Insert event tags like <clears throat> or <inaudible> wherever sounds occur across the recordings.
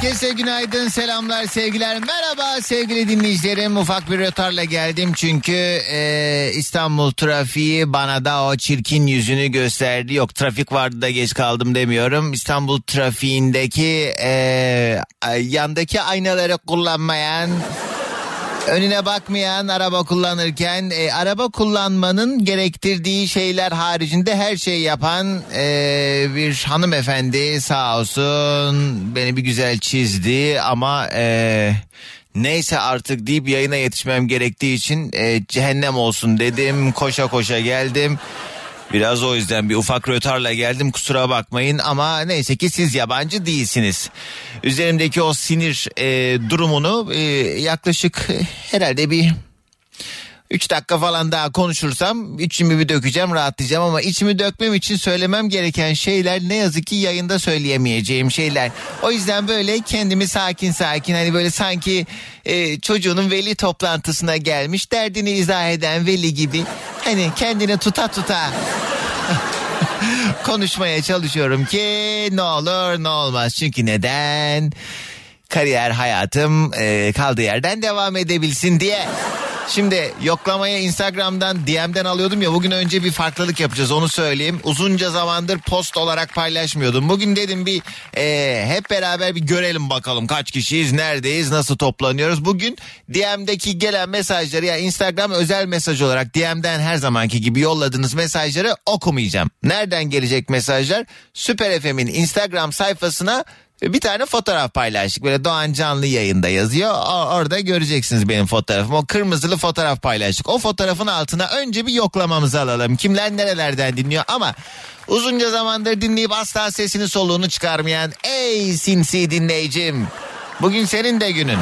Herkese günaydın, selamlar, sevgiler. Merhaba sevgili dinleyicilerim. Ufak bir rötarla geldim çünkü e, İstanbul trafiği bana da o çirkin yüzünü gösterdi. Yok trafik vardı da geç kaldım demiyorum. İstanbul trafiğindeki e, yandaki aynaları kullanmayan... Önüne bakmayan araba kullanırken e, araba kullanmanın gerektirdiği şeyler haricinde her şey yapan e, bir hanımefendi sağ olsun beni bir güzel çizdi ama e, neyse artık deyip yayına yetişmem gerektiği için e, cehennem olsun dedim koşa koşa geldim. Biraz o yüzden bir ufak rötarla geldim kusura bakmayın ama neyse ki siz yabancı değilsiniz. Üzerimdeki o sinir e, durumunu e, yaklaşık e, herhalde bir 3 dakika falan daha konuşursam içimi bir dökeceğim rahatlayacağım ama içimi dökmem için söylemem gereken şeyler ne yazık ki yayında söyleyemeyeceğim şeyler. O yüzden böyle kendimi sakin sakin hani böyle sanki e, çocuğunun veli toplantısına gelmiş derdini izah eden veli gibi hani kendini tuta tuta <laughs> konuşmaya çalışıyorum ki ne olur ne olmaz. Çünkü neden? Kariyer hayatım e, kaldığı yerden devam edebilsin diye. Şimdi yoklamaya Instagram'dan DM'den alıyordum ya bugün önce bir farklılık yapacağız onu söyleyeyim. Uzunca zamandır post olarak paylaşmıyordum. Bugün dedim bir e, hep beraber bir görelim bakalım kaç kişiyiz, neredeyiz, nasıl toplanıyoruz. Bugün DM'deki gelen mesajları ya Instagram özel mesaj olarak DM'den her zamanki gibi yolladığınız mesajları okumayacağım. Nereden gelecek mesajlar? Süper FM'in Instagram sayfasına bir tane fotoğraf paylaştık. Böyle Doğan Canlı yayında yazıyor. Orada göreceksiniz benim fotoğrafım. O kırmızılı fotoğraf paylaştık. O fotoğrafın altına önce bir yoklamamızı alalım. Kimler nerelerden dinliyor ama uzunca zamandır dinleyip asla sesini soluğunu çıkarmayan ey sinsi dinleyicim. Bugün senin de günün.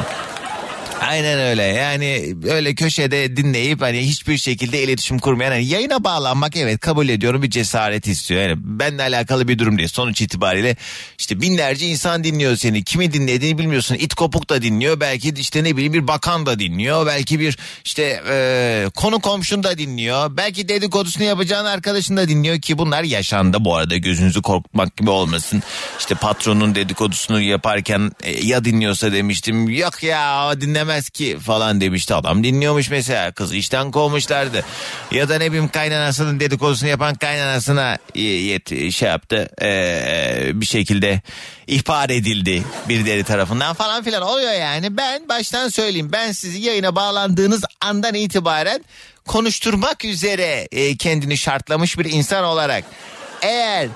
Aynen öyle. Yani öyle köşede dinleyip hani hiçbir şekilde iletişim kurmayan hani yayına bağlanmak evet kabul ediyorum bir cesaret istiyor. Yani benimle alakalı bir durum değil. Sonuç itibariyle işte binlerce insan dinliyor seni. Kimi dinlediğini bilmiyorsun. İt kopuk da dinliyor. Belki işte ne bileyim bir bakan da dinliyor. Belki bir işte e, konu komşun da dinliyor. Belki dedikodusunu yapacağın arkadaşın da dinliyor ki bunlar yaşandı. Bu arada gözünüzü korkutmak gibi olmasın. İşte patronun dedikodusunu yaparken e, ya dinliyorsa demiştim. Yok ya o dinlemez ki falan demişti. Adam dinliyormuş mesela. Kızı işten kovmuşlardı. Ya da ne bileyim kaynanasının dedikodusunu yapan kaynanasına yet, şey yaptı. E, bir şekilde ihbar edildi birileri tarafından falan filan. Oluyor yani. Ben baştan söyleyeyim. Ben sizi yayına bağlandığınız andan itibaren konuşturmak üzere e, kendini şartlamış bir insan olarak eğer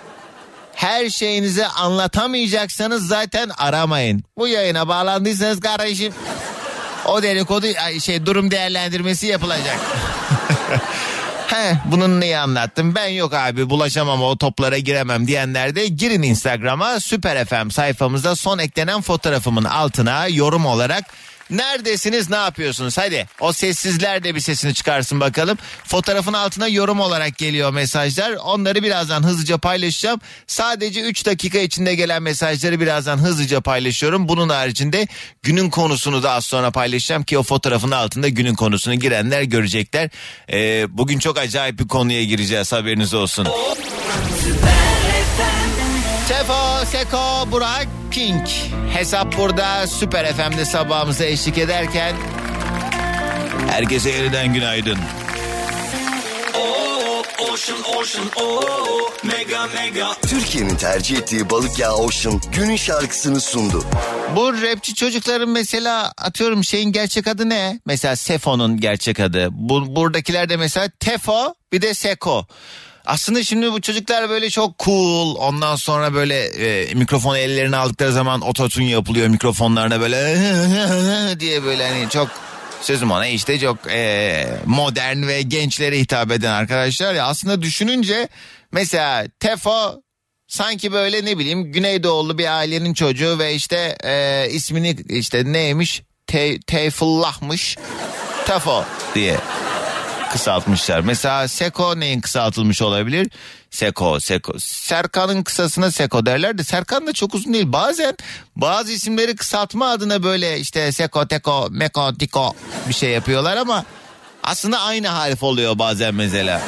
her şeyinizi anlatamayacaksanız zaten aramayın. Bu yayına bağlandıysanız kardeşim o dedikodu şey durum değerlendirmesi yapılacak. <laughs> He, bunun neyi anlattım? Ben yok abi bulaşamam o toplara giremem diyenler de girin Instagram'a Süper FM sayfamızda son eklenen fotoğrafımın altına yorum olarak Neredesiniz ne yapıyorsunuz hadi o sessizler de bir sesini çıkarsın bakalım. Fotoğrafın altına yorum olarak geliyor mesajlar onları birazdan hızlıca paylaşacağım. Sadece 3 dakika içinde gelen mesajları birazdan hızlıca paylaşıyorum. Bunun haricinde günün konusunu da az sonra paylaşacağım ki o fotoğrafın altında günün konusunu girenler görecekler. Ee, bugün çok acayip bir konuya gireceğiz haberiniz olsun. Sefo, Seko, Burak, King. Hesap burada Süper FM'de sabahımıza eşlik ederken herkese yeniden günaydın. Türkiye'nin tercih ettiği balık yağı Ocean günün şarkısını sundu. Bu rapçi çocukların mesela atıyorum şeyin gerçek adı ne? Mesela Sefo'nun gerçek adı. Bu, buradakiler de mesela Tefo bir de Seko. Aslında şimdi bu çocuklar böyle çok cool. Ondan sonra böyle e, mikrofonu ellerine aldıkları zaman ototune yapılıyor mikrofonlarına böyle <laughs> diye böyle hani çok sözüm ona işte çok e, modern ve gençlere hitap eden arkadaşlar. Ya aslında düşününce mesela Tefo sanki böyle ne bileyim Güneydoğulu bir ailenin çocuğu ve işte e, ismini işte neymiş? Te, Teyfullah'mış. Tefo diye kısaltmışlar. Mesela Seko neyin kısaltılmış olabilir? Seko, Seko. Serkan'ın kısasına Seko derler de Serkan da çok uzun değil. Bazen bazı isimleri kısaltma adına böyle işte Seko, Teko, Meko, Tiko bir şey yapıyorlar ama aslında aynı harf oluyor bazen mesela.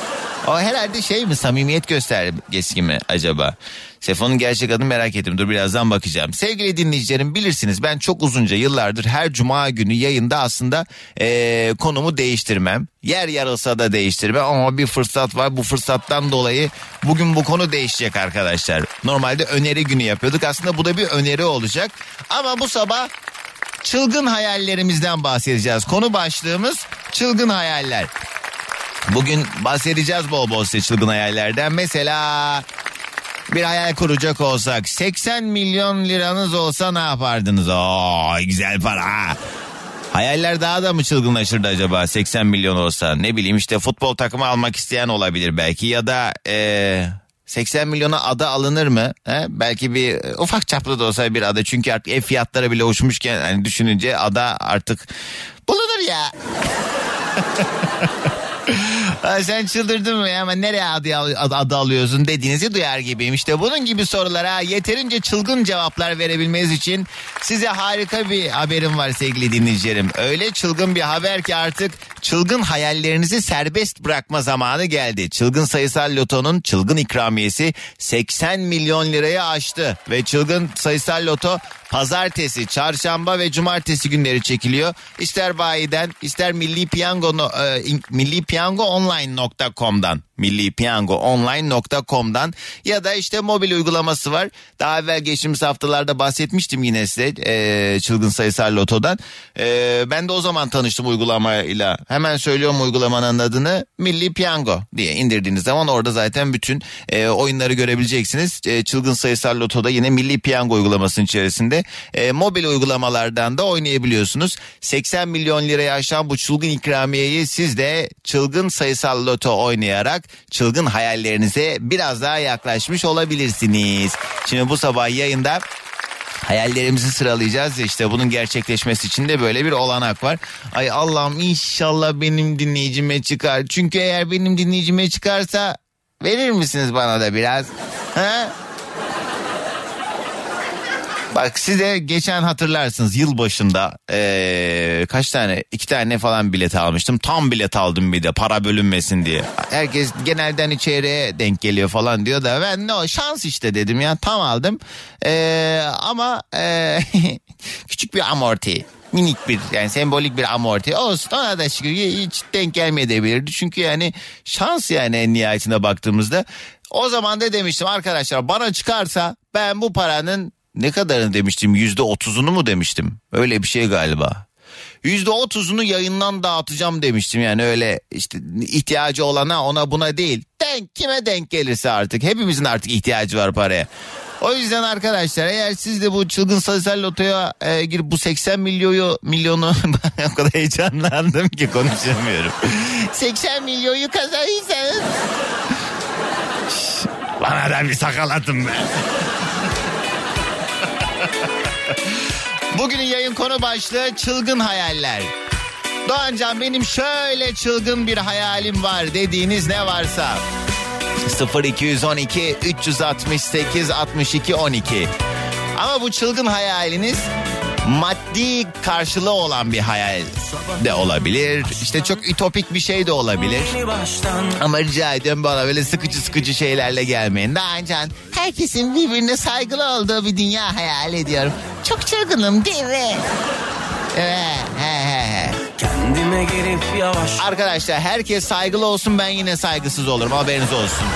O herhalde şey mi samimiyet göstergesi mi acaba? Sefo'nun gerçek adını merak ettim. Dur birazdan bakacağım. Sevgili dinleyicilerim bilirsiniz ben çok uzunca yıllardır her cuma günü yayında aslında ee, konumu değiştirmem. Yer yarılsa da değiştirmem ama bir fırsat var. Bu fırsattan dolayı bugün bu konu değişecek arkadaşlar. Normalde öneri günü yapıyorduk. Aslında bu da bir öneri olacak. Ama bu sabah çılgın hayallerimizden bahsedeceğiz. Konu başlığımız çılgın hayaller. Bugün bahsedeceğiz bol bol size çılgın hayallerden. Mesela bir hayal kuracak olsak 80 milyon liranız olsa ne yapardınız? Oo güzel para. Hayaller daha da mı çılgınlaşırdı acaba 80 milyon olsa? Ne bileyim işte futbol takımı almak isteyen olabilir belki ya da ee, 80 milyona ada alınır mı? He? Belki bir ufak çaplı da olsa bir ada çünkü artık ev fiyatları bile uçmuşken hani düşününce ada artık bulunur ya. <laughs> Sen çıldırdın mı ya ama nereye adı, adı, adı alıyorsun dediğinizi duyar gibiyim. İşte bunun gibi sorulara yeterince çılgın cevaplar verebilmeniz için size harika bir haberim var sevgili dinleyicilerim. Öyle çılgın bir haber ki artık çılgın hayallerinizi serbest bırakma zamanı geldi. Çılgın sayısal lotonun çılgın ikramiyesi 80 milyon liraya aştı ve çılgın sayısal loto pazartesi, çarşamba ve cumartesi günleri çekiliyor. İster bayiden, ister Milli Piyango e, Milli Piyango Online.com'dan millipiyangoonline.com'dan ya da işte mobil uygulaması var. Daha evvel geçtiğimiz haftalarda bahsetmiştim yine size e, çılgın sayısal lotodan. E, ben de o zaman tanıştım uygulamayla. Hemen söylüyorum uygulamanın adını Milli Piyango diye indirdiğiniz zaman orada zaten bütün e, oyunları görebileceksiniz. E, çılgın sayısal lotoda yine Milli Piyango uygulamasının içerisinde e, mobil uygulamalardan da oynayabiliyorsunuz. 80 milyon liraya aşan bu çılgın ikramiyeyi siz de çılgın sayısal loto oynayarak çılgın hayallerinize biraz daha yaklaşmış olabilirsiniz. Şimdi bu sabah yayında hayallerimizi sıralayacağız ya işte bunun gerçekleşmesi için de böyle bir olanak var. Ay Allah'ım inşallah benim dinleyicime çıkar. Çünkü eğer benim dinleyicime çıkarsa verir misiniz bana da biraz? Ha? Bak size geçen hatırlarsınız yıl başında ee, kaç tane iki tane falan bilet almıştım. Tam bilet aldım bir de para bölünmesin diye. Herkes genelde hani çeyreğe denk geliyor falan diyor da ben ne o şans işte dedim ya tam aldım. Ee, ama ee, <laughs> küçük bir amorti minik bir yani sembolik bir amorti olsun ona da şükür hiç denk gelmeyebilirdi. Çünkü yani şans yani en nihayetinde baktığımızda. O zaman da demiştim arkadaşlar bana çıkarsa ben bu paranın ne kadarını demiştim yüzde otuzunu mu demiştim öyle bir şey galiba. Yüzde otuzunu yayından dağıtacağım demiştim yani öyle işte ihtiyacı olana ona buna değil. Denk kime denk gelirse artık hepimizin artık ihtiyacı var paraya. O yüzden arkadaşlar eğer siz de bu çılgın sayısal lotoya e, girip bu 80 milyonu <laughs> milyonu o kadar heyecanlandım ki konuşamıyorum. 80 milyonu kazanırsanız bana da bir sakal atın Bugünün yayın konu başlığı çılgın hayaller. Doğancan benim şöyle çılgın bir hayalim var dediğiniz ne varsa 0212 368 62 12 ama bu çılgın hayaliniz maddi karşılığı olan bir hayal de olabilir. İşte çok ütopik bir şey de olabilir. Ama rica ediyorum bana böyle sıkıcı sıkıcı şeylerle gelmeyin. Daha can herkesin birbirine saygılı olduğu bir dünya hayal ediyorum. Çok çılgınım değil mi? Evet, he. Kendime gelip yavaş Arkadaşlar herkes saygılı olsun ben yine saygısız olurum haberiniz olsun.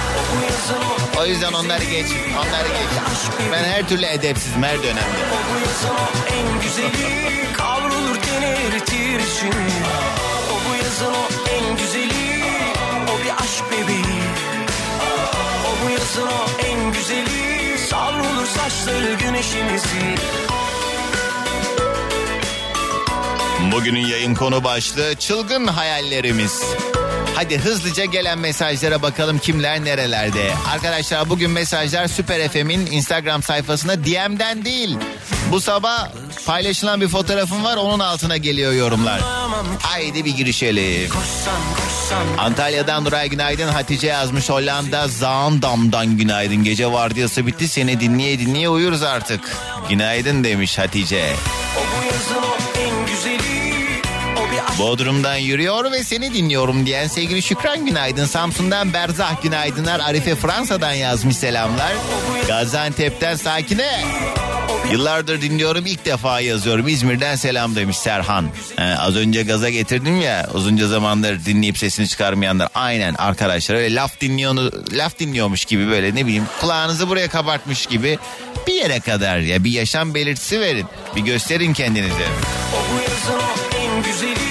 Bu o yüzden onları geçin. Onları geçin. Ben her türlü edepsizim her dönemde. Bu o en güzeli Kavrulur teni eritir içini O bu yazın o en güzeli O bir aşk bebeği O bu yazın o en güzeli Savrulur saçları güneşimizi Bugünün yayın konu başlığı çılgın hayallerimiz. Hadi hızlıca gelen mesajlara bakalım kimler nerelerde. Arkadaşlar bugün mesajlar Süper FM'in Instagram sayfasına DM'den değil. Bu sabah paylaşılan bir fotoğrafım var onun altına geliyor yorumlar. Haydi bir girişelim. Antalya'dan Nuray Günaydın Hatice yazmış Hollanda Zaandam'dan günaydın. Gece vardiyası bitti seni dinleye dinleye uyuruz artık. Günaydın demiş Hatice. O Bodrum'dan yürüyor ve seni dinliyorum diyen sevgili Şükran günaydın. Samsun'dan Berzah günaydınlar. Arife Fransa'dan yazmış selamlar. Gaziantep'ten Sakine. Yıllardır dinliyorum ilk defa yazıyorum. İzmir'den selam demiş Serhan. Ee, az önce gaza getirdim ya uzunca zamandır dinleyip sesini çıkarmayanlar. Aynen arkadaşlar öyle laf dinliyor, laf dinliyormuş gibi böyle ne bileyim kulağınızı buraya kabartmış gibi bir yere kadar ya bir yaşam belirtisi verin. Bir gösterin kendinizi. O bu yazın en güzeli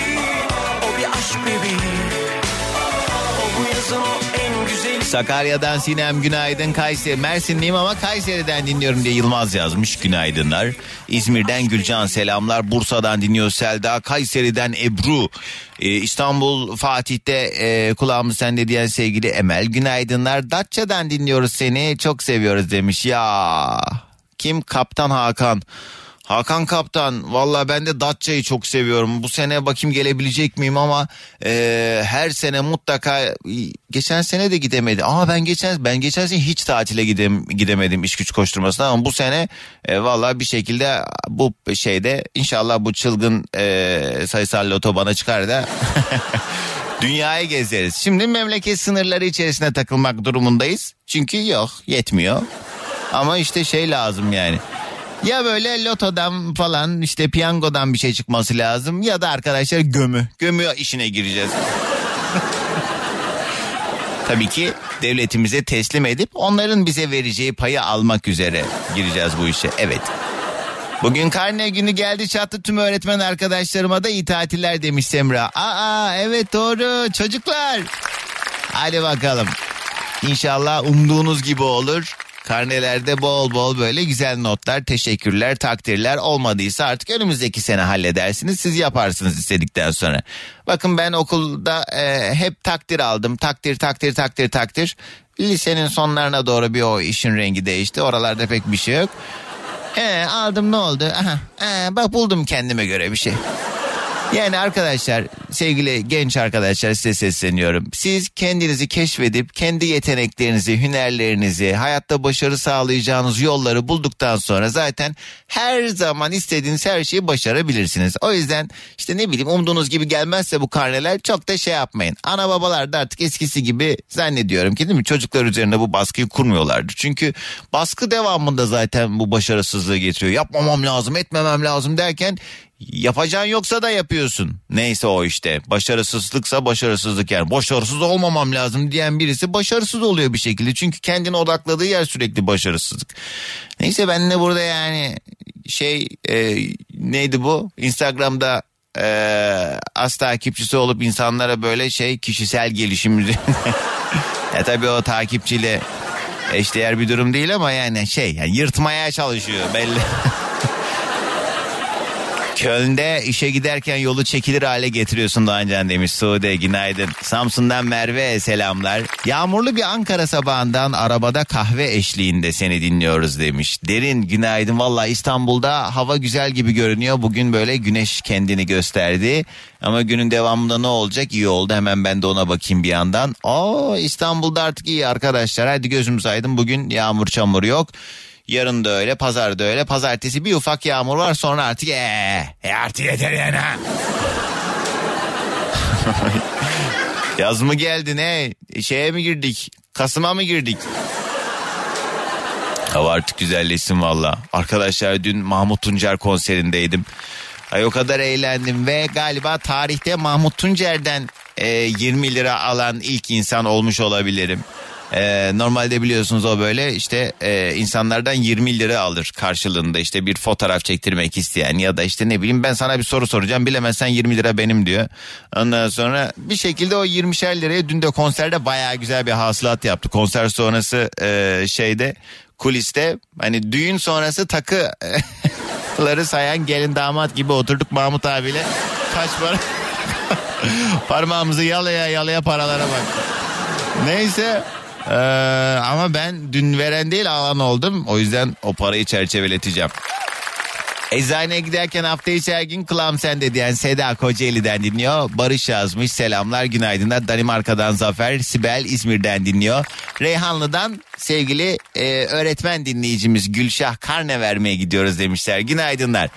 Sakarya'dan Sinem günaydın Kayseri. Mersinliyim ama Kayseri'den dinliyorum diye Yılmaz yazmış günaydınlar. İzmir'den Gülcan selamlar. Bursa'dan dinliyor Selda. Kayseri'den Ebru. Ee, İstanbul Fatih'te e, kulağımız sende diyen sevgili Emel günaydınlar. Datça'dan dinliyoruz seni çok seviyoruz demiş. Ya kim? Kaptan Hakan. Hakan Kaptan valla ben de Datça'yı çok seviyorum. Bu sene bakayım gelebilecek miyim ama e, her sene mutlaka geçen sene de gidemedim. Ama ben geçen ben geçen sene hiç tatile gidem, gidemedim iş güç koşturmasına ama bu sene e, valla bir şekilde bu şeyde inşallah bu çılgın e, sayısal loto bana çıkar da <laughs> dünyayı gezeriz. Şimdi memleket sınırları içerisine takılmak durumundayız. Çünkü yok yetmiyor. Ama işte şey lazım yani. Ya böyle lotodan falan işte piyangodan bir şey çıkması lazım ya da arkadaşlar gömü. Gömü işine gireceğiz. <laughs> Tabii ki devletimize teslim edip onların bize vereceği payı almak üzere gireceğiz bu işe. Evet. Bugün karne günü geldi çattı tüm öğretmen arkadaşlarıma da iyi tatiller demiş Semra. Aa evet doğru çocuklar. Hadi bakalım. İnşallah umduğunuz gibi olur. Karnelerde bol bol böyle güzel notlar, teşekkürler, takdirler olmadıysa artık önümüzdeki sene halledersiniz. Siz yaparsınız istedikten sonra. Bakın ben okulda e, hep takdir aldım. Takdir, takdir, takdir, takdir. Lisenin sonlarına doğru bir o işin rengi değişti. Oralarda pek bir şey yok. He, aldım ne oldu? Aha, he, bak buldum kendime göre bir şey. Yani arkadaşlar sevgili genç arkadaşlar size sesleniyorum. Siz kendinizi keşfedip kendi yeteneklerinizi, hünerlerinizi, hayatta başarı sağlayacağınız yolları bulduktan sonra zaten her zaman istediğiniz her şeyi başarabilirsiniz. O yüzden işte ne bileyim umduğunuz gibi gelmezse bu karneler çok da şey yapmayın. Ana babalar da artık eskisi gibi zannediyorum ki değil mi çocuklar üzerinde bu baskıyı kurmuyorlardı. Çünkü baskı devamında zaten bu başarısızlığı getiriyor. Yapmamam lazım, etmemem lazım derken Yapacağın yoksa da yapıyorsun. Neyse o işte. Başarısızlıksa başarısızlık yani. Başarısız olmamam lazım diyen birisi başarısız oluyor bir şekilde. Çünkü kendine odakladığı yer sürekli başarısızlık. Neyse ben de burada yani şey e, neydi bu? Instagram'da e, az takipçisi olup insanlara böyle şey kişisel gelişim <laughs> ya tabii o takipçiyle eşdeğer bir durum değil ama yani şey yani yırtmaya çalışıyor belli. <laughs> Köln'de işe giderken yolu çekilir hale getiriyorsun Doğancan demiş Sude günaydın. Samsun'dan Merve selamlar. Yağmurlu bir Ankara sabahından arabada kahve eşliğinde seni dinliyoruz demiş. Derin günaydın valla İstanbul'da hava güzel gibi görünüyor. Bugün böyle güneş kendini gösterdi. Ama günün devamında ne olacak iyi oldu hemen ben de ona bakayım bir yandan. Oo İstanbul'da artık iyi arkadaşlar hadi gözümüz aydın bugün yağmur çamur yok. Yarın da öyle, pazar da öyle. Pazartesi bir ufak yağmur var sonra artık ee, e artık yeter yani. <laughs> Yaz mı geldi ne? Şeye mi girdik? Kasım'a mı girdik? Hava artık güzelleşsin valla. Arkadaşlar dün Mahmut Tuncer konserindeydim. Ay o kadar eğlendim ve galiba tarihte Mahmut Tuncer'den e, 20 lira alan ilk insan olmuş olabilirim. E, normalde biliyorsunuz o böyle işte e, insanlardan 20 lira alır karşılığında işte bir fotoğraf çektirmek isteyen ya da işte ne bileyim ben sana bir soru soracağım bilemezsen 20 lira benim diyor. Ondan sonra bir şekilde o 20'şer liraya dün de konserde bayağı güzel bir hasılat yaptı. Konser sonrası e, şeyde kuliste hani düğün sonrası takı <laughs> ları sayan gelin damat gibi oturduk Mahmut abiyle. Kaç para? <laughs> Parmağımızı yalaya yalaya paralara bak. Neyse ee, ama ben dün veren değil alan oldum. O yüzden o parayı çerçeveleteceğim. Eczaneye giderken hafta içi her gün kılam sende diyen Seda Kocaeli'den dinliyor. Barış yazmış selamlar günaydınlar. Danimarka'dan Zafer, Sibel İzmir'den dinliyor. Reyhanlı'dan sevgili e, öğretmen dinleyicimiz Gülşah karne vermeye gidiyoruz demişler. Günaydınlar.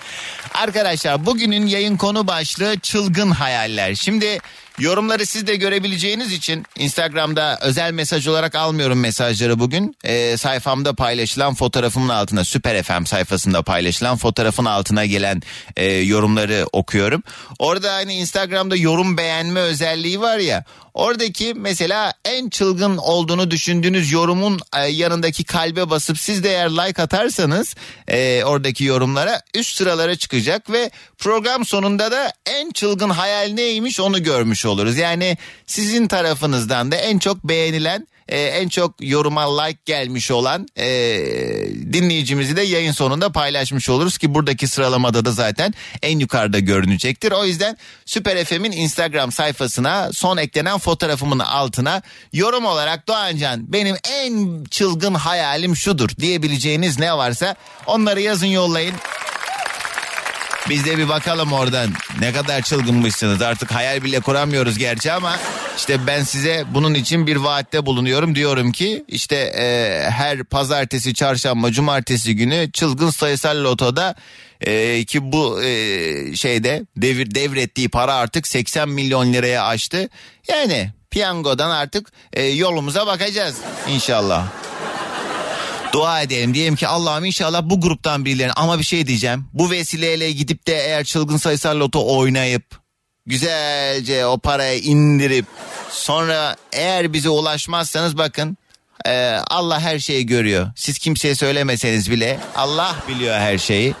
Arkadaşlar bugünün yayın konu başlığı çılgın hayaller. Şimdi Yorumları siz de görebileceğiniz için Instagram'da özel mesaj olarak almıyorum mesajları bugün. Ee, sayfamda paylaşılan fotoğrafımın altına Süper FM sayfasında paylaşılan fotoğrafın altına gelen e, yorumları okuyorum. Orada hani Instagram'da yorum beğenme özelliği var ya. Oradaki mesela en çılgın olduğunu düşündüğünüz yorumun e, yanındaki kalbe basıp siz de eğer like atarsanız e, oradaki yorumlara üst sıralara çıkacak ve program sonunda da en çılgın hayal neymiş onu görmüş oluruz. Yani sizin tarafınızdan da en çok beğenilen e, en çok yoruma like gelmiş olan e, dinleyicimizi de yayın sonunda paylaşmış oluruz ki buradaki sıralamada da zaten en yukarıda görünecektir. O yüzden Süper FM'in Instagram sayfasına son eklenen fotoğrafımın altına yorum olarak Doğancan benim en çılgın hayalim şudur diyebileceğiniz ne varsa onları yazın yollayın. Biz de bir bakalım oradan. Ne kadar çılgınmışsınız. Artık hayal bile kuramıyoruz gerçi ama işte ben size bunun için bir vaatte bulunuyorum. Diyorum ki işte e, her pazartesi çarşamba cumartesi günü çılgın sayısal lotoda e, ki bu e, şeyde devir devrettiği para artık 80 milyon liraya aştı. Yani piyangodan artık e, yolumuza bakacağız inşallah. Dua edelim diyelim ki Allah'ım inşallah bu gruptan birilerine ama bir şey diyeceğim. Bu vesileyle gidip de eğer çılgın sayısal loto oynayıp güzelce o parayı indirip sonra eğer bize ulaşmazsanız bakın e, Allah her şeyi görüyor. Siz kimseye söylemeseniz bile Allah biliyor her şeyi.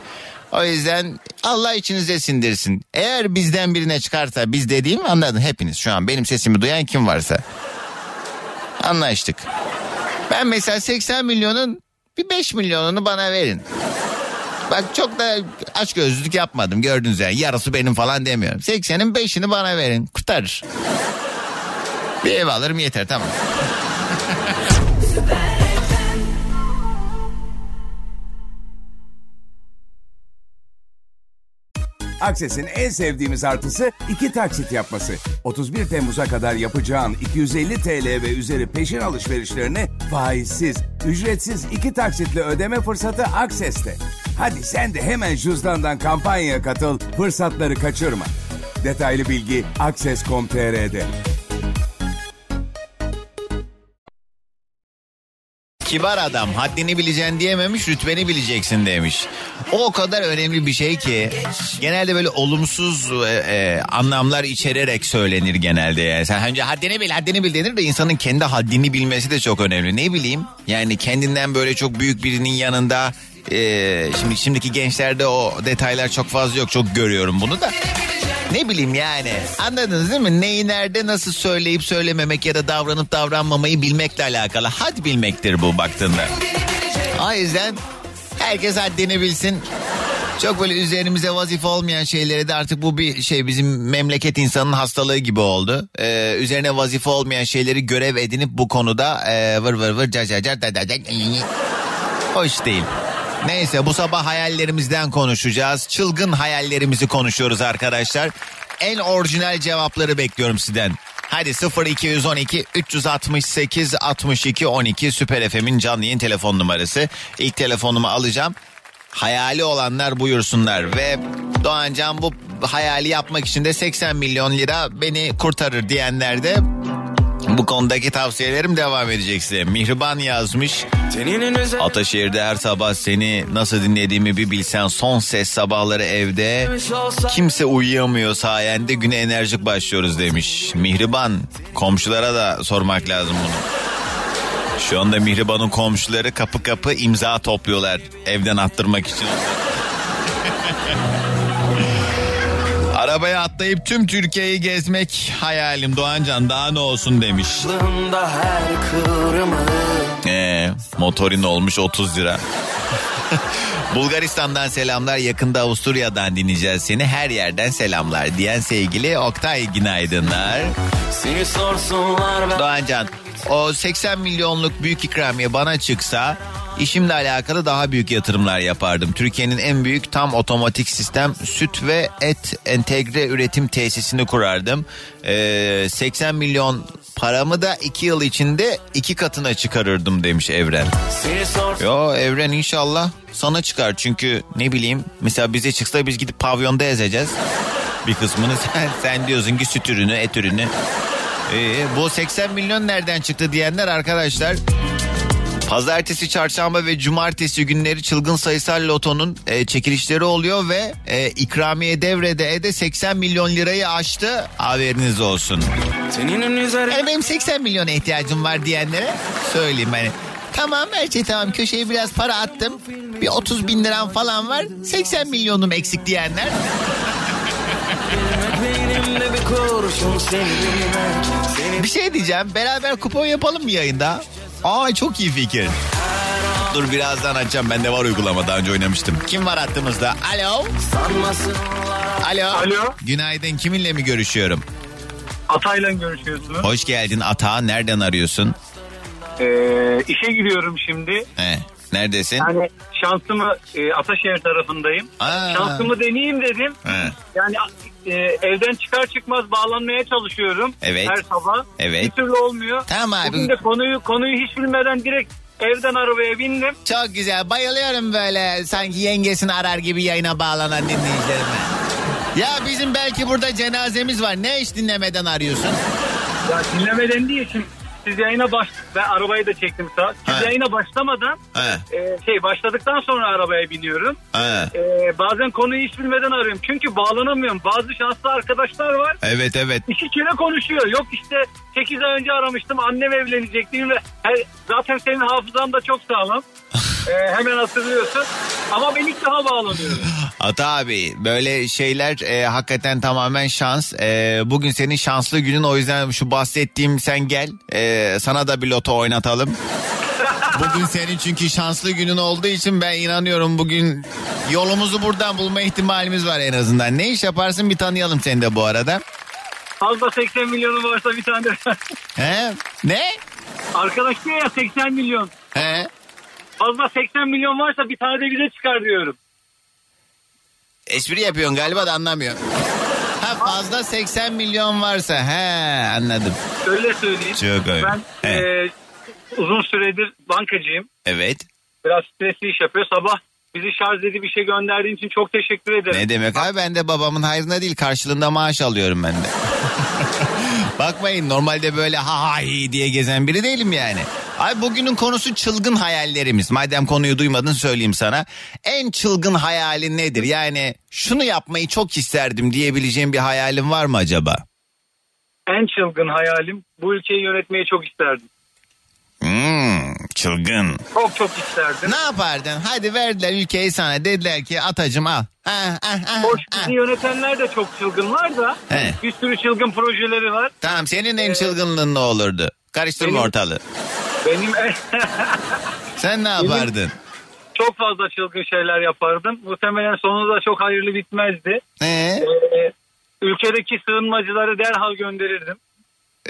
O yüzden Allah içinize sindirsin. Eğer bizden birine çıkarsa biz dediğim anladın hepiniz şu an benim sesimi duyan kim varsa. Anlaştık. Ben mesela 80 milyonun bir 5 milyonunu bana verin. Bak çok da aç gözlülük yapmadım gördünüz yani yarısı benim falan demiyorum. 80'in 5'ini bana verin kurtarır. Bir ev alırım yeter tamam. Akses'in en sevdiğimiz artısı iki taksit yapması. 31 Temmuz'a kadar yapacağın 250 TL ve üzeri peşin alışverişlerini faizsiz, ücretsiz iki taksitle ödeme fırsatı Akses'te. Hadi sen de hemen cüzdandan kampanyaya katıl, fırsatları kaçırma. Detaylı bilgi akses.com.tr'de. Kibar adam haddini bileceksin diyememiş rütbeni bileceksin demiş. O kadar önemli bir şey ki genelde böyle olumsuz e, e, anlamlar içererek söylenir genelde. Yani sen önce haddini bil haddini bil denir de insanın kendi haddini bilmesi de çok önemli. Ne bileyim yani kendinden böyle çok büyük birinin yanında e, şimdi şimdiki gençlerde o detaylar çok fazla yok çok görüyorum bunu da. Ne bileyim yani anladınız değil mi? Neyi nerede nasıl söyleyip söylememek ya da davranıp davranmamayı bilmekle alakalı. Had bilmektir bu baktığında. O yüzden herkes haddini bilsin. Çok böyle üzerimize vazife olmayan şeyleri de artık bu bir şey bizim memleket insanının hastalığı gibi oldu. Ee, üzerine vazife olmayan şeyleri görev edinip bu konuda e, vır vır vır ca ca ca da da da hoş değil. Neyse bu sabah hayallerimizden konuşacağız. Çılgın hayallerimizi konuşuyoruz arkadaşlar. En orijinal cevapları bekliyorum sizden. Hadi 0212 368 62 12 Süper FM'in canlı yayın telefon numarası. İlk telefonumu alacağım. Hayali olanlar buyursunlar ve Doğancan bu hayali yapmak için de 80 milyon lira beni kurtarır diyenler de Bu konudaki tavsiyelerim devam edecek size. Mihriban yazmış. Ataşehir'de her sabah seni nasıl dinlediğimi bir bilsen son ses sabahları evde. Kimse uyuyamıyor sayende güne enerjik başlıyoruz demiş. Mihriban komşulara da sormak lazım bunu. Şu anda Mihriban'ın komşuları kapı kapı imza topluyorlar evden attırmak için. Arabaya atlayıp tüm Türkiye'yi gezmek hayalim Doğancan daha ne olsun demiş. Ee, motorin olmuş 30 lira. <laughs> Bulgaristan'dan selamlar yakında Avusturya'dan dinleyeceğiz seni her yerden selamlar diyen sevgili Oktay günaydınlar. Seni sorsunlar ben Doğancan o 80 milyonluk büyük ikramiye bana çıksa işimle alakalı daha büyük yatırımlar yapardım. Türkiye'nin en büyük tam otomatik sistem süt ve et entegre üretim tesisini kurardım. Ee, 80 milyon paramı da 2 yıl içinde iki katına çıkarırdım demiş Evren. Yo Evren inşallah sana çıkar çünkü ne bileyim mesela bize çıksa biz gidip pavyonda ezeceğiz. Bir kısmını <laughs> sen, sen diyorsun ki süt ürünü et ürünü. Ee, bu 80 milyon nereden çıktı diyenler arkadaşlar. Pazartesi, çarşamba ve cumartesi günleri çılgın sayısal lotonun e, çekilişleri oluyor ve e, ikramiye devrede ede 80 milyon lirayı aştı. Haberiniz olsun. Teninin üzerine Yani benim 80 milyona ihtiyacım var diyenlere söyleyeyim hani. Tamam her şey tamam köşeye biraz para attım. Bir 30 bin liram falan var. 80 milyonum eksik diyenler. Bir şey diyeceğim beraber kupon yapalım mı yayında? Aa çok iyi fikir. Dur birazdan açacağım bende var uygulama daha önce oynamıştım. Kim var hattımızda? Alo. Alo. Alo. Günaydın kiminle mi görüşüyorum? Atay'la görüşüyorsunuz. Hoş geldin Ata nereden arıyorsun? Ee, işe gidiyorum şimdi. He, neredesin? Yani şansımı e, Ataşehir tarafındayım. Aa. Şansımı deneyeyim dedim. He. Yani e, evden çıkar çıkmaz bağlanmaya çalışıyorum. Evet. Her sabah. Evet. Bir türlü olmuyor. Tamam abi. Bugün de konuyu konuyu hiç bilmeden direkt evden arabaya bindim. Çok güzel. Bayılıyorum böyle sanki yengesini arar gibi yayına bağlanan dinleyicilerime. Ya bizim belki burada cenazemiz var. Ne iş dinlemeden arıyorsun? Ya dinlemeden değil şimdi siz yayına baş... Ben arabayı da çektim sağ. Siz He. yayına başlamadan He, e, şey başladıktan sonra arabaya biniyorum. he. E, bazen konuyu hiç bilmeden arıyorum. Çünkü bağlanamıyorum. Bazı şanslı arkadaşlar var. Evet evet. İki kere konuşuyor. Yok işte 8 ay önce aramıştım annem evlenecekti ve he- zaten senin hafızan da çok sağlam. <laughs> Ee, hemen hatırlıyorsun. Ama ben ilk daha bağlanıyorum. Ata abi böyle şeyler e, hakikaten tamamen şans. E, bugün senin şanslı günün o yüzden şu bahsettiğim sen gel. E, sana da bir loto oynatalım. <laughs> Bugün senin çünkü şanslı günün olduğu için ben inanıyorum bugün yolumuzu buradan bulma ihtimalimiz var en azından. Ne iş yaparsın bir tanıyalım seni de bu arada. Fazla 80 milyonu varsa bir tane He? Ne? Arkadaş diyor ya 80 milyon. He? Fazla 80 milyon varsa bir tane de bize çıkar diyorum. Espri yapıyorsun galiba da anlamıyor. Ha fazla 80 milyon varsa he anladım. Öyle söyleyeyim. Çok öyle. Ben He. e, uzun süredir bankacıyım. Evet. Biraz stresli iş yapıyor. Sabah bizi şarj edip bir şey gönderdiğin için çok teşekkür ederim. Ne demek abi ben de babamın hayrına değil karşılığında maaş alıyorum ben de. <laughs> Bakmayın normalde böyle ha ha hi diye gezen biri değilim yani. Ay bugünün konusu çılgın hayallerimiz. Madem konuyu duymadın söyleyeyim sana. En çılgın hayalin nedir? Yani şunu yapmayı çok isterdim diyebileceğim bir hayalin var mı acaba? En çılgın hayalim bu ülkeyi yönetmeyi çok isterdim. Hmm, çılgın. Çok çok isterdim. Ne yapardın? Hadi verdiler ülkeyi sana. Dediler ki atacım al. Ah, ah, ah, Hoş bizi yönetenler de çok çılgınlar da He. bir sürü çılgın projeleri var. Tamam senin en çılgınlığın ne olurdu? Karıştırma Benim- ortalığı. Benim <laughs> Sen ne yapardın? çok fazla çılgın şeyler yapardım. Muhtemelen sonu da çok hayırlı bitmezdi. Ee? Ee, ülkedeki sığınmacıları derhal gönderirdim.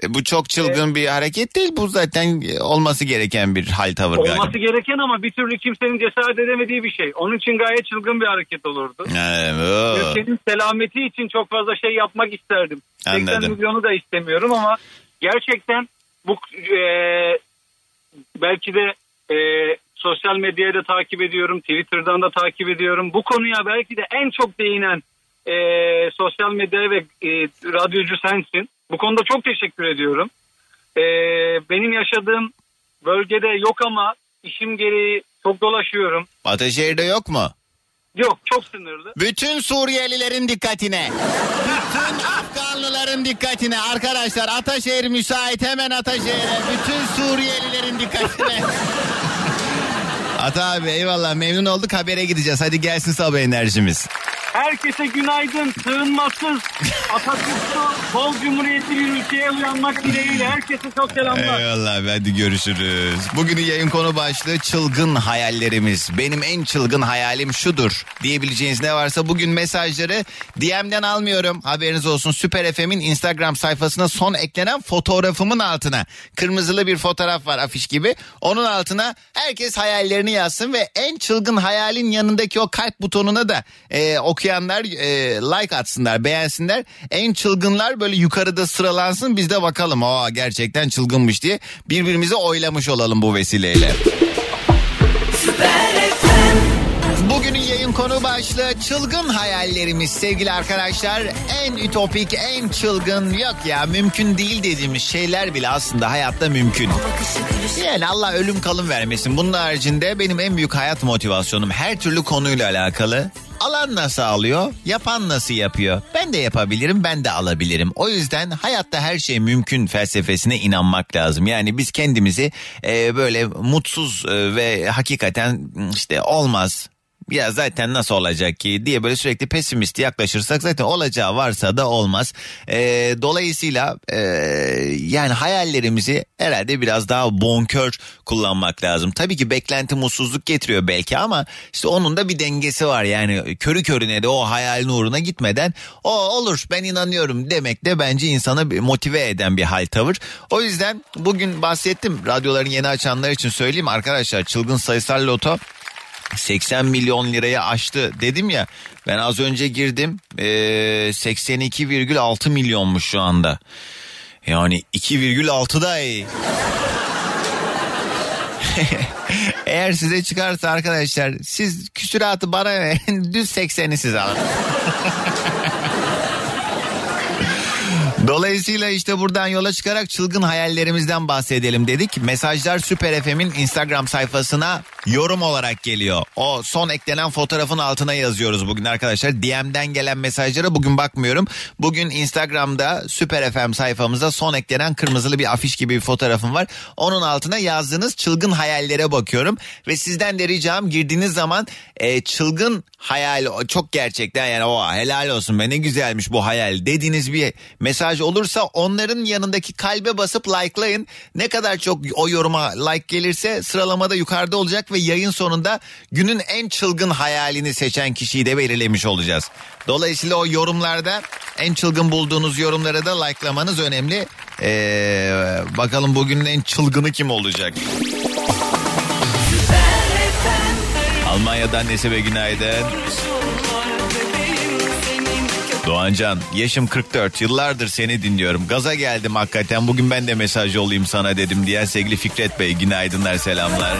E, Bu çok çılgın bir hareket değil. Bu zaten e, olması gereken bir hal tavır Olması galiba. gereken ama bir türlü kimsenin cesaret edemediği bir şey. Onun için gayet çılgın bir hareket olurdu. Evet, oo. Ülkenin selameti için çok fazla şey yapmak isterdim. 80 Anladım. milyonu da istemiyorum ama gerçekten bu e, belki de e, sosyal medyayı da takip ediyorum. Twitter'dan da takip ediyorum. Bu konuya belki de en çok değinen e, sosyal medya ve e, radyocu sensin. Bu konuda çok teşekkür ediyorum. e, benim yaşadığım bölgede yok ama işim gereği çok dolaşıyorum. Ataşehir'de yok mu? Yok çok sınırlı. Bütün Suriyelilerin dikkatine. Bütün Afganlıların dikkatine. Arkadaşlar Ataşehir müsait hemen Ataşehir'e. Bütün Suriyelilerin dikkatine. <laughs> Ata abi eyvallah memnun olduk habere gideceğiz. Hadi gelsin sabah enerjimiz. Herkese günaydın. Sığınmasız, Atatürk'ü, bol cumhuriyetli bir ülkeye uyanmak dileğiyle herkese çok selamlar. Eyvallah hadi görüşürüz. Bugünün yayın konu başlığı çılgın hayallerimiz. Benim en çılgın hayalim şudur diyebileceğiniz ne varsa bugün mesajları DM'den almıyorum. Haberiniz olsun Süper FM'in Instagram sayfasına son eklenen fotoğrafımın altına. Kırmızılı bir fotoğraf var afiş gibi. Onun altına herkes hayallerini yazsın ve en çılgın hayalin yanındaki o kalp butonuna da e, okuyanlar e, like atsınlar beğensinler. En çılgınlar böyle yukarıda sıralansın biz de bakalım. Aa gerçekten çılgınmış diye birbirimize oylamış olalım bu vesileyle. Konu başlığı çılgın hayallerimiz sevgili arkadaşlar. En ütopik, en çılgın yok ya mümkün değil dediğimiz şeyler bile aslında hayatta mümkün. Yani Allah ölüm kalım vermesin. Bunun haricinde benim en büyük hayat motivasyonum her türlü konuyla alakalı. Alan nasıl alıyor, yapan nasıl yapıyor? Ben de yapabilirim, ben de alabilirim. O yüzden hayatta her şey mümkün felsefesine inanmak lazım. Yani biz kendimizi e, böyle mutsuz e, ve hakikaten işte olmaz, ya zaten nasıl olacak ki diye böyle sürekli pesimist yaklaşırsak zaten olacağı varsa da olmaz. Ee, dolayısıyla e, yani hayallerimizi herhalde biraz daha bonkör kullanmak lazım. Tabii ki beklenti mutsuzluk getiriyor belki ama işte onun da bir dengesi var. Yani körü körüne de o hayalin uğruna gitmeden o olur ben inanıyorum demek de bence insanı motive eden bir hal tavır. O yüzden bugün bahsettim radyoların yeni açanlar için söyleyeyim arkadaşlar çılgın sayısal loto 80 milyon liraya aştı dedim ya ben az önce girdim ee, 82,6 milyonmuş şu anda. Yani 2,6 da iyi. <laughs> Eğer size çıkarsa arkadaşlar siz küsuratı bana <laughs> düz 80'i siz alın. <laughs> Dolayısıyla işte buradan yola çıkarak çılgın hayallerimizden bahsedelim dedik. Mesajlar Süper FM'in Instagram sayfasına yorum olarak geliyor. O son eklenen fotoğrafın altına yazıyoruz bugün arkadaşlar. DM'den gelen mesajlara bugün bakmıyorum. Bugün Instagram'da Süper FM sayfamıza son eklenen kırmızılı bir afiş gibi bir fotoğrafım var. Onun altına yazdığınız çılgın hayallere bakıyorum. Ve sizden de ricam girdiğiniz zaman e, çılgın hayal çok gerçekten yani o helal olsun be ne güzelmiş bu hayal dediğiniz bir mesaj olursa onların yanındaki kalbe basıp likelayın. Ne kadar çok o yoruma like gelirse sıralamada yukarıda olacak ve yayın sonunda günün en çılgın hayalini seçen kişiyi de belirlemiş olacağız. Dolayısıyla o yorumlarda en çılgın bulduğunuz yorumları da likelamanız önemli. Ee, bakalım bugünün en çılgını kim olacak? Almanya'dan Nesibe günaydın. Doğancan yaşım 44 yıllardır seni dinliyorum. Gaza geldim hakikaten bugün ben de mesaj olayım sana dedim diyen sevgili Fikret Bey günaydınlar selamlar.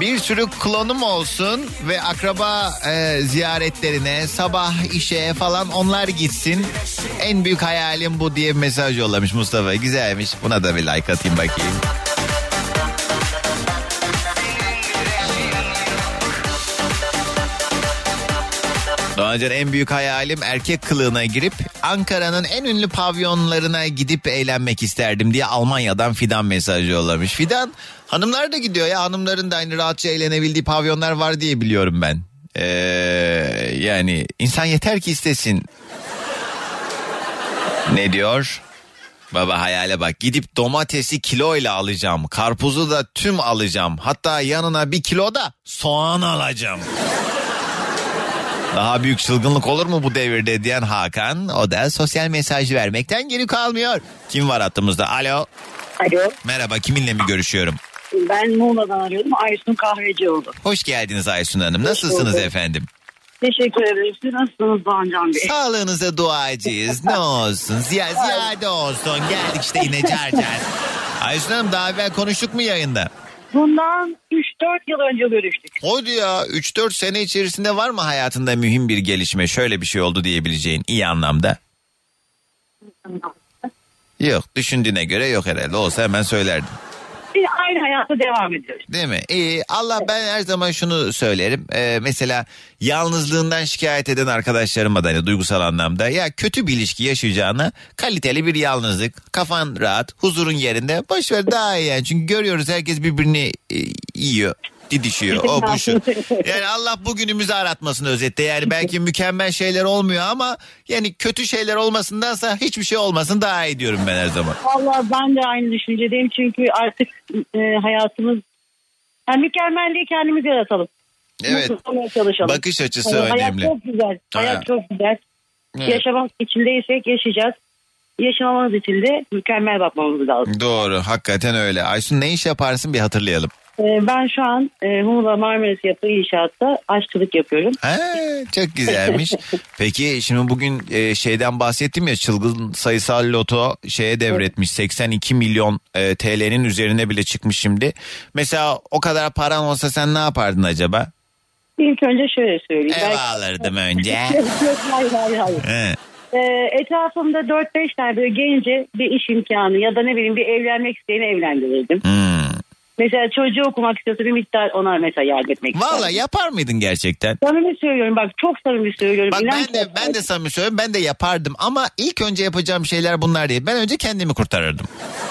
Bir sürü klonum olsun ve akraba e, ziyaretlerine sabah işe falan onlar gitsin. En büyük hayalim bu diye mesaj yollamış Mustafa. Güzelmiş buna da bir like atayım bakayım. Doğancan en büyük hayalim erkek kılığına girip Ankara'nın en ünlü pavyonlarına gidip eğlenmek isterdim diye Almanya'dan Fidan mesajı yollamış. Fidan hanımlar da gidiyor ya hanımların da aynı rahatça eğlenebildiği pavyonlar var diye biliyorum ben. Ee, yani insan yeter ki istesin. Ne diyor? Baba hayale bak gidip domatesi kiloyla alacağım. Karpuzu da tüm alacağım. Hatta yanına bir kilo da soğan alacağım. Daha büyük çılgınlık olur mu bu devirde diyen Hakan o da sosyal mesaj vermekten geri kalmıyor. Kim var hattımızda? Alo. Alo. Merhaba kiminle mi görüşüyorum? Ben Muğla'dan arıyorum. Aysun Kahvecioğlu. Hoş geldiniz Aysun Hanım. Nasılsınız bulduk. efendim? Teşekkür ederim. Siz nasılsınız Doğancan Bey? Sağlığınıza duacıyız. Ne olsun? Ziya, ziyade olsun. Geldik işte yine carcar. <laughs> Aysun Hanım daha evvel konuştuk mu yayında? Bundan 3-4 yıl önce görüştük. Oydu ya 3-4 sene içerisinde var mı hayatında mühim bir gelişme? Şöyle bir şey oldu diyebileceğin iyi anlamda. Yok düşündüğüne göre yok herhalde. Olsa hemen söylerdim. Aynı hayata devam ediyoruz. Değil mi? İyi. Allah ben her zaman şunu söylerim. Ee, mesela yalnızlığından şikayet eden arkadaşlarıma da hani duygusal anlamda ya kötü bir ilişki yaşayacağına kaliteli bir yalnızlık, kafan rahat, huzurun yerinde boş ver daha iyi yani. Çünkü görüyoruz herkes birbirini e, yiyor didişiyor o bu şu. Yani Allah bugünümüzü aratmasın özette. Yani belki mükemmel şeyler olmuyor ama yani kötü şeyler olmasındansa hiçbir şey olmasın daha iyi diyorum ben her zaman. Valla ben de aynı düşüncedeyim çünkü artık e, hayatımız yani mükemmelliği kendimiz yaratalım. Evet. Çalışalım. Bakış açısı Yani önemli. Hayat çok güzel. Hayat Ha. çok güzel. Evet. Yaşamak içindeysek yaşayacağız. Yaşamamız için de mükemmel bakmamız lazım. Doğru hakikaten öyle. Aysun ne iş yaparsın bir hatırlayalım. Ee, ben şu an e, Muğla Marmaris Yapı İnşaat'ta aşçılık yapıyorum. Ha, çok güzelmiş. <laughs> Peki şimdi bugün e, şeyden bahsettim ya çılgın sayısal loto şeye devretmiş 82 milyon e, TL'nin üzerine bile çıkmış şimdi. Mesela o kadar paran olsa sen ne yapardın acaba? İlk önce şöyle söyleyeyim. Ev alırdım <laughs> önce. Hayır hayır hayır. He. Ee, etrafımda 4-5 tane böyle gence bir iş imkanı ya da ne bileyim bir evlenmek isteyeni evlendirirdim. Hmm. Mesela çocuğu okumak istiyorsa bir miktar ona mesela yardım etmek Valla isterdim. yapar mıydın gerçekten? Samimi söylüyorum bak çok samimi söylüyorum. Bak İnan ben de ben de samimi söylüyorum ben de yapardım ama ilk önce yapacağım şeyler bunlar değil. Ben önce kendimi kurtarırdım.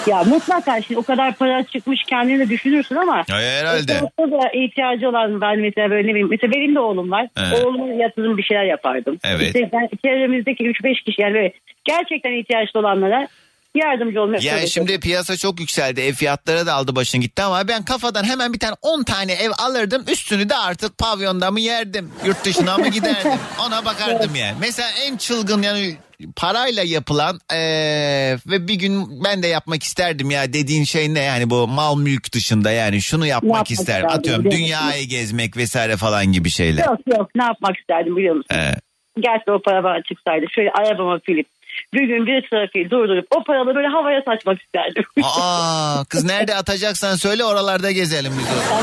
Ya mutlaka şimdi o kadar para çıkmış kendini de düşünürsün ama. Ya herhalde. etrafta da ihtiyacı olan ben mesela böyle ne bileyim. Mesela benim de oğlum var. Evet. Oğluma yatırım bir şeyler yapardım. Evet. İşte ben çevremizdeki 3-5 kişi yani böyle gerçekten ihtiyaçlı olanlara yardımcı olmaya Yani çalışırım. şimdi piyasa çok yükseldi. Ev fiyatları da aldı başını gitti ama ben kafadan hemen bir tane 10 tane ev alırdım. Üstünü de artık pavyonda mı yerdim? Yurt dışına mı giderdim? <laughs> Ona bakardım yani. Mesela en çılgın yani parayla yapılan eee, ve bir gün ben de yapmak isterdim ya dediğin şey ne yani bu mal mülk dışında yani şunu yapmak yapmak isterdin, Atıyorum biliyor musun? dünyayı gezmek vesaire falan gibi şeyler. Yok yok ne yapmak isterdim biliyor musun? Ee, Gerçi o para bana çıksaydı şöyle arabama filip bir gün bir trafiği durdurup o paraları böyle havaya saçmak isterdim. aa kız nerede atacaksan söyle oralarda gezelim biz o.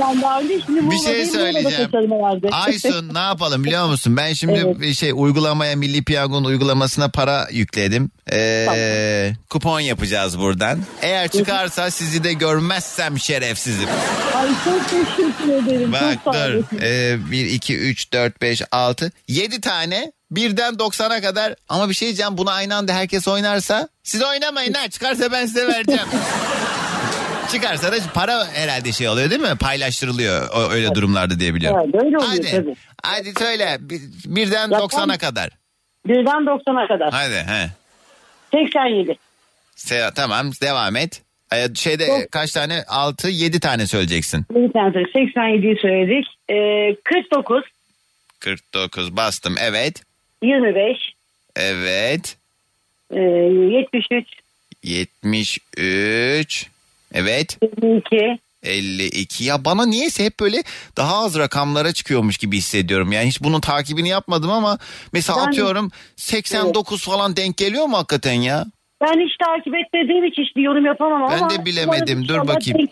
ben daha önce şimdi Bir şey söyleyeceğim. Aysun ne yapalım biliyor musun? Ben şimdi Evet. şey uygulamaya Milli Piyango'nun uygulamasına para yükledim. Ee, kupon yapacağız buradan. Eğer çıkarsa sizi de görmezsem şerefsizim. Ay çok teşekkür ederim. Bak çok dur. Ee, 1, 2, 3, 4, 5, 6, 7 tane. Birden 90'a kadar ama bir şey diyeceğim bunu aynı anda herkes oynarsa siz oynamayın ha çıkarsa ben size vereceğim. <laughs> Çıkarsa da para herhalde şey oluyor değil mi? Paylaştırılıyor o, öyle durumlarda diye biliyorum. Evet, öyle oluyor Hadi. tabii. Hadi söyle. Bir- Birden Ya 90'a tam- kadar. Birden 90'a kadar. Hadi he. 87. Se- tamam devam et. Ee, şeyde Yok. kaç tane? 6 7 tane söyleyeceksin. Bir tane söyle. 87'yi söyledik. Ee, 49, 49 bastım. Evet. 25, Evet. e, 73, 73. Evet. 22. 52. Ya bana niyeyse hep böyle daha az rakamlara çıkıyormuş gibi hissediyorum. Yani hiç bunun takibini yapmadım ama mesela Ben- atıyorum 89 falan denk geliyor mu hakikaten ya? Ben hiç takip etmediğim için hiç bir yorum yapamam Ben ama. de bilemedim. Dur bakayım.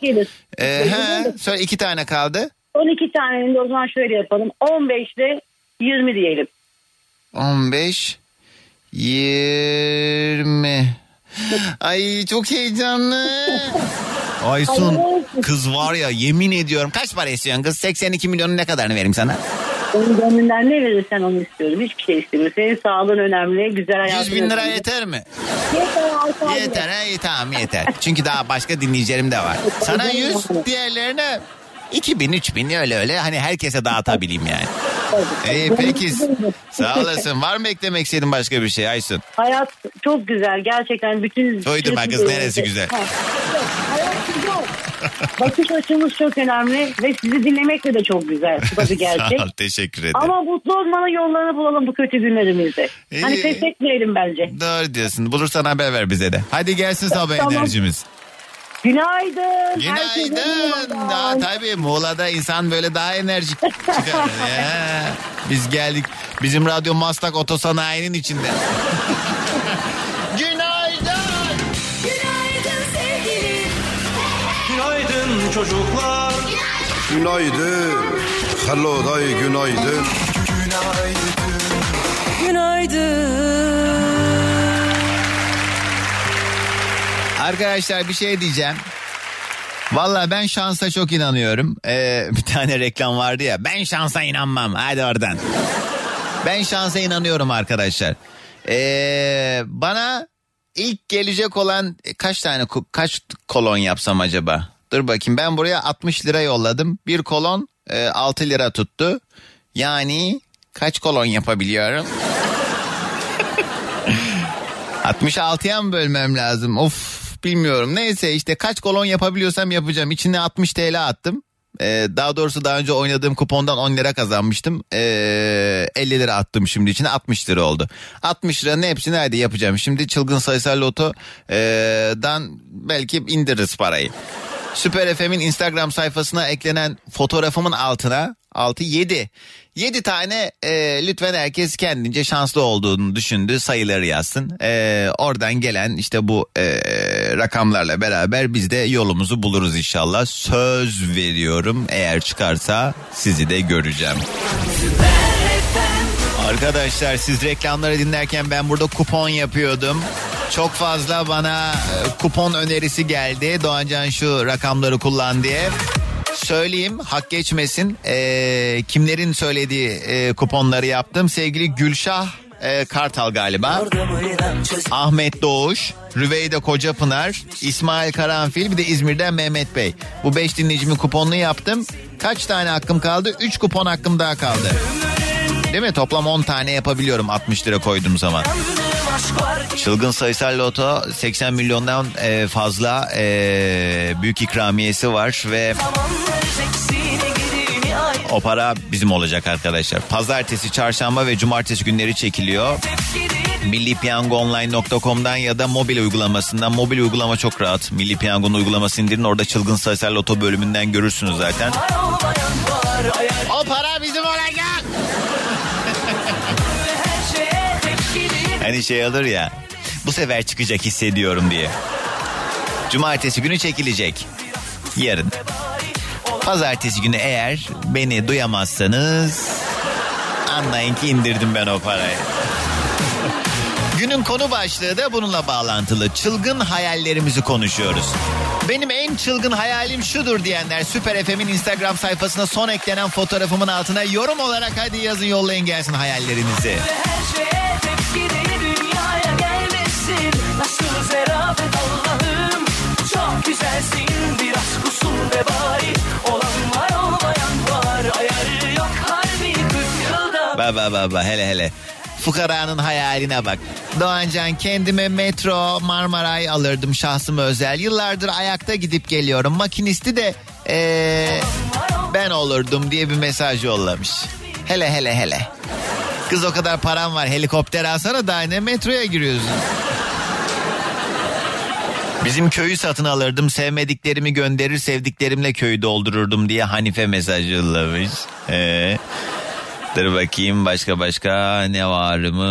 Ee, he, söyle iki tane kaldı. 12 tanenin de o zaman şöyle yapalım. 15 ile 20 diyelim. 15 20 Ay çok heyecanlı. Aysun kız var ya yemin ediyorum kaç para istiyorsun kız 82 milyonun ne kadarını vereyim sana? Onun gönlünden ne verirsen onu istiyorum. Hiçbir şey istemiyorum. Senin sağlığın önemli. Güzel hayatın 100 bin lira önemli. yeter mi? Yeter. Yeter iyi tamam yeter. Çünkü daha başka dinleyicilerim de var. Sana 100 diğerlerine 2000 3000 öyle öyle hani herkese dağıtabileyim yani. İyi peki sağ olasın. Var mı eklemek istediğin başka bir şey Aysun? Hayat çok güzel. Gerçekten bütün... Uydurma kız, neresi güzel? Ha. Hayat güzel. Bakış açımız çok önemli ve sizi dinlemekle de çok güzel. Bu da bir <laughs> gerçek. Sağ ol teşekkür ederim. Ama mutlu olmanın yollarını bulalım bu kötü günlerimizde. İyi. Hani pes etmeyelim bence. Doğru diyorsun. Bulursan haber ver bize de. Hadi gelsin sabah Tamam. enerjimiz. Günaydın. Günaydın. Daha tabii Muğla'da insan böyle daha enerjik çıkar. <laughs> Ya, biz geldik. Bizim radyo Maslak Otosanayi'nin içinde. <laughs> Günaydın. Günaydın sevgilim. Günaydın çocuklar. Günaydın. Hello day günaydın. Günaydın. Arkadaşlar bir şey diyeceğim. Valla ben şansa çok inanıyorum. Ee, <laughs> bir tane reklam vardı ya. Ben şansa inanmam. Hadi oradan. Ben şansa inanıyorum arkadaşlar. Ee, bana ilk gelecek olan e, kaç tane kaç kolon yapsam acaba? Dur bakayım ben buraya 60 lira yolladım. Bir kolon e, 6 lira tuttu. Yani kaç kolon yapabiliyorum? <laughs> 66'ya mı bölmem lazım? Of bilmiyorum. Neyse işte kaç kolon yapabiliyorsam yapacağım. İçine 60 TL attım. Ee, daha doğrusu daha önce oynadığım kupondan 10 lira kazanmıştım. Ee, 50 lira attım şimdi içine 60 lira oldu. 60 liranın hepsini hadi yapacağım. Şimdi çılgın sayısal loto ee, dan belki indiririz parayı. Süper FM'in Instagram sayfasına eklenen fotoğrafımın altına 6 7 7 tane e, lütfen herkes kendince şanslı olduğunu düşündüğü sayıları yazsın. E, oradan gelen işte bu e, rakamlarla beraber biz de yolumuzu buluruz inşallah. Söz veriyorum eğer çıkarsa sizi de göreceğim. Arkadaşlar siz reklamları dinlerken ben burada kupon yapıyordum. Çok fazla bana e, kupon önerisi geldi. Doğancan şu rakamları kullan diye. Söyleyeyim hak geçmesin. E, kimlerin söylediği e, kuponları yaptım. Sevgili Gülşah e, Kartal galiba. Ahmet Doğuş, Rüveyde Kocapınar, İsmail Karanfil bir de İzmir'den Mehmet Bey. Bu beş dinleyicimin kuponunu yaptım. Kaç tane hakkım kaldı? 3 kupon hakkım daha kaldı. Değil mi? Toplam 10 tane yapabiliyorum 60 lira koyduğum zaman. Çılgın sayısal loto 80 milyondan e, fazla e, büyük ikramiyesi var ve o para bizim olacak arkadaşlar. Pazartesi, çarşamba ve cumartesi günleri çekiliyor. millipiyangoonline.com'dan ya da mobil uygulamasından. Mobil uygulama çok rahat. Milli Piyango'nun uygulamasını indirin. Orada çılgın sayısal loto bölümünden görürsünüz zaten. O para bizim olacak. Hani şey olur ya. Bu sefer çıkacak hissediyorum diye. Cumartesi günü çekilecek. Yarın. Pazartesi günü eğer beni duyamazsanız anlayın ki indirdim ben o parayı. Günün konu başlığı da bununla bağlantılı. Çılgın hayallerimizi konuşuyoruz. Benim en çılgın hayalim şudur diyenler Süper FM'in Instagram sayfasına son eklenen fotoğrafımın altına yorum olarak hadi yazın yollayın gelsin hayallerinizi. Her şeye tepkili dünyaya gelmesin. Nasıl zerafet Allah'ım? Çok güzelsin biraz kusur ve bari. Olan var olmayan var. Ayarı yok harbi 40 yılda. Ba ba ba ba hele hele. Fukaranın hayaline bak. Doğancan kendime metro Marmaray alırdım şahsıma özel. Yıllardır ayakta gidip geliyorum. Makinisti de ee, ben olurdum diye bir mesaj yollamış. Hele hele hele. Kız o kadar param var helikopter alsana daha ne metroya giriyorsun. Bizim köyü satın alırdım sevmediklerimi gönderir sevdiklerimle köyü doldururdum diye Hanife mesaj yollamış. Ee, dur bakayım başka başka ne varmış.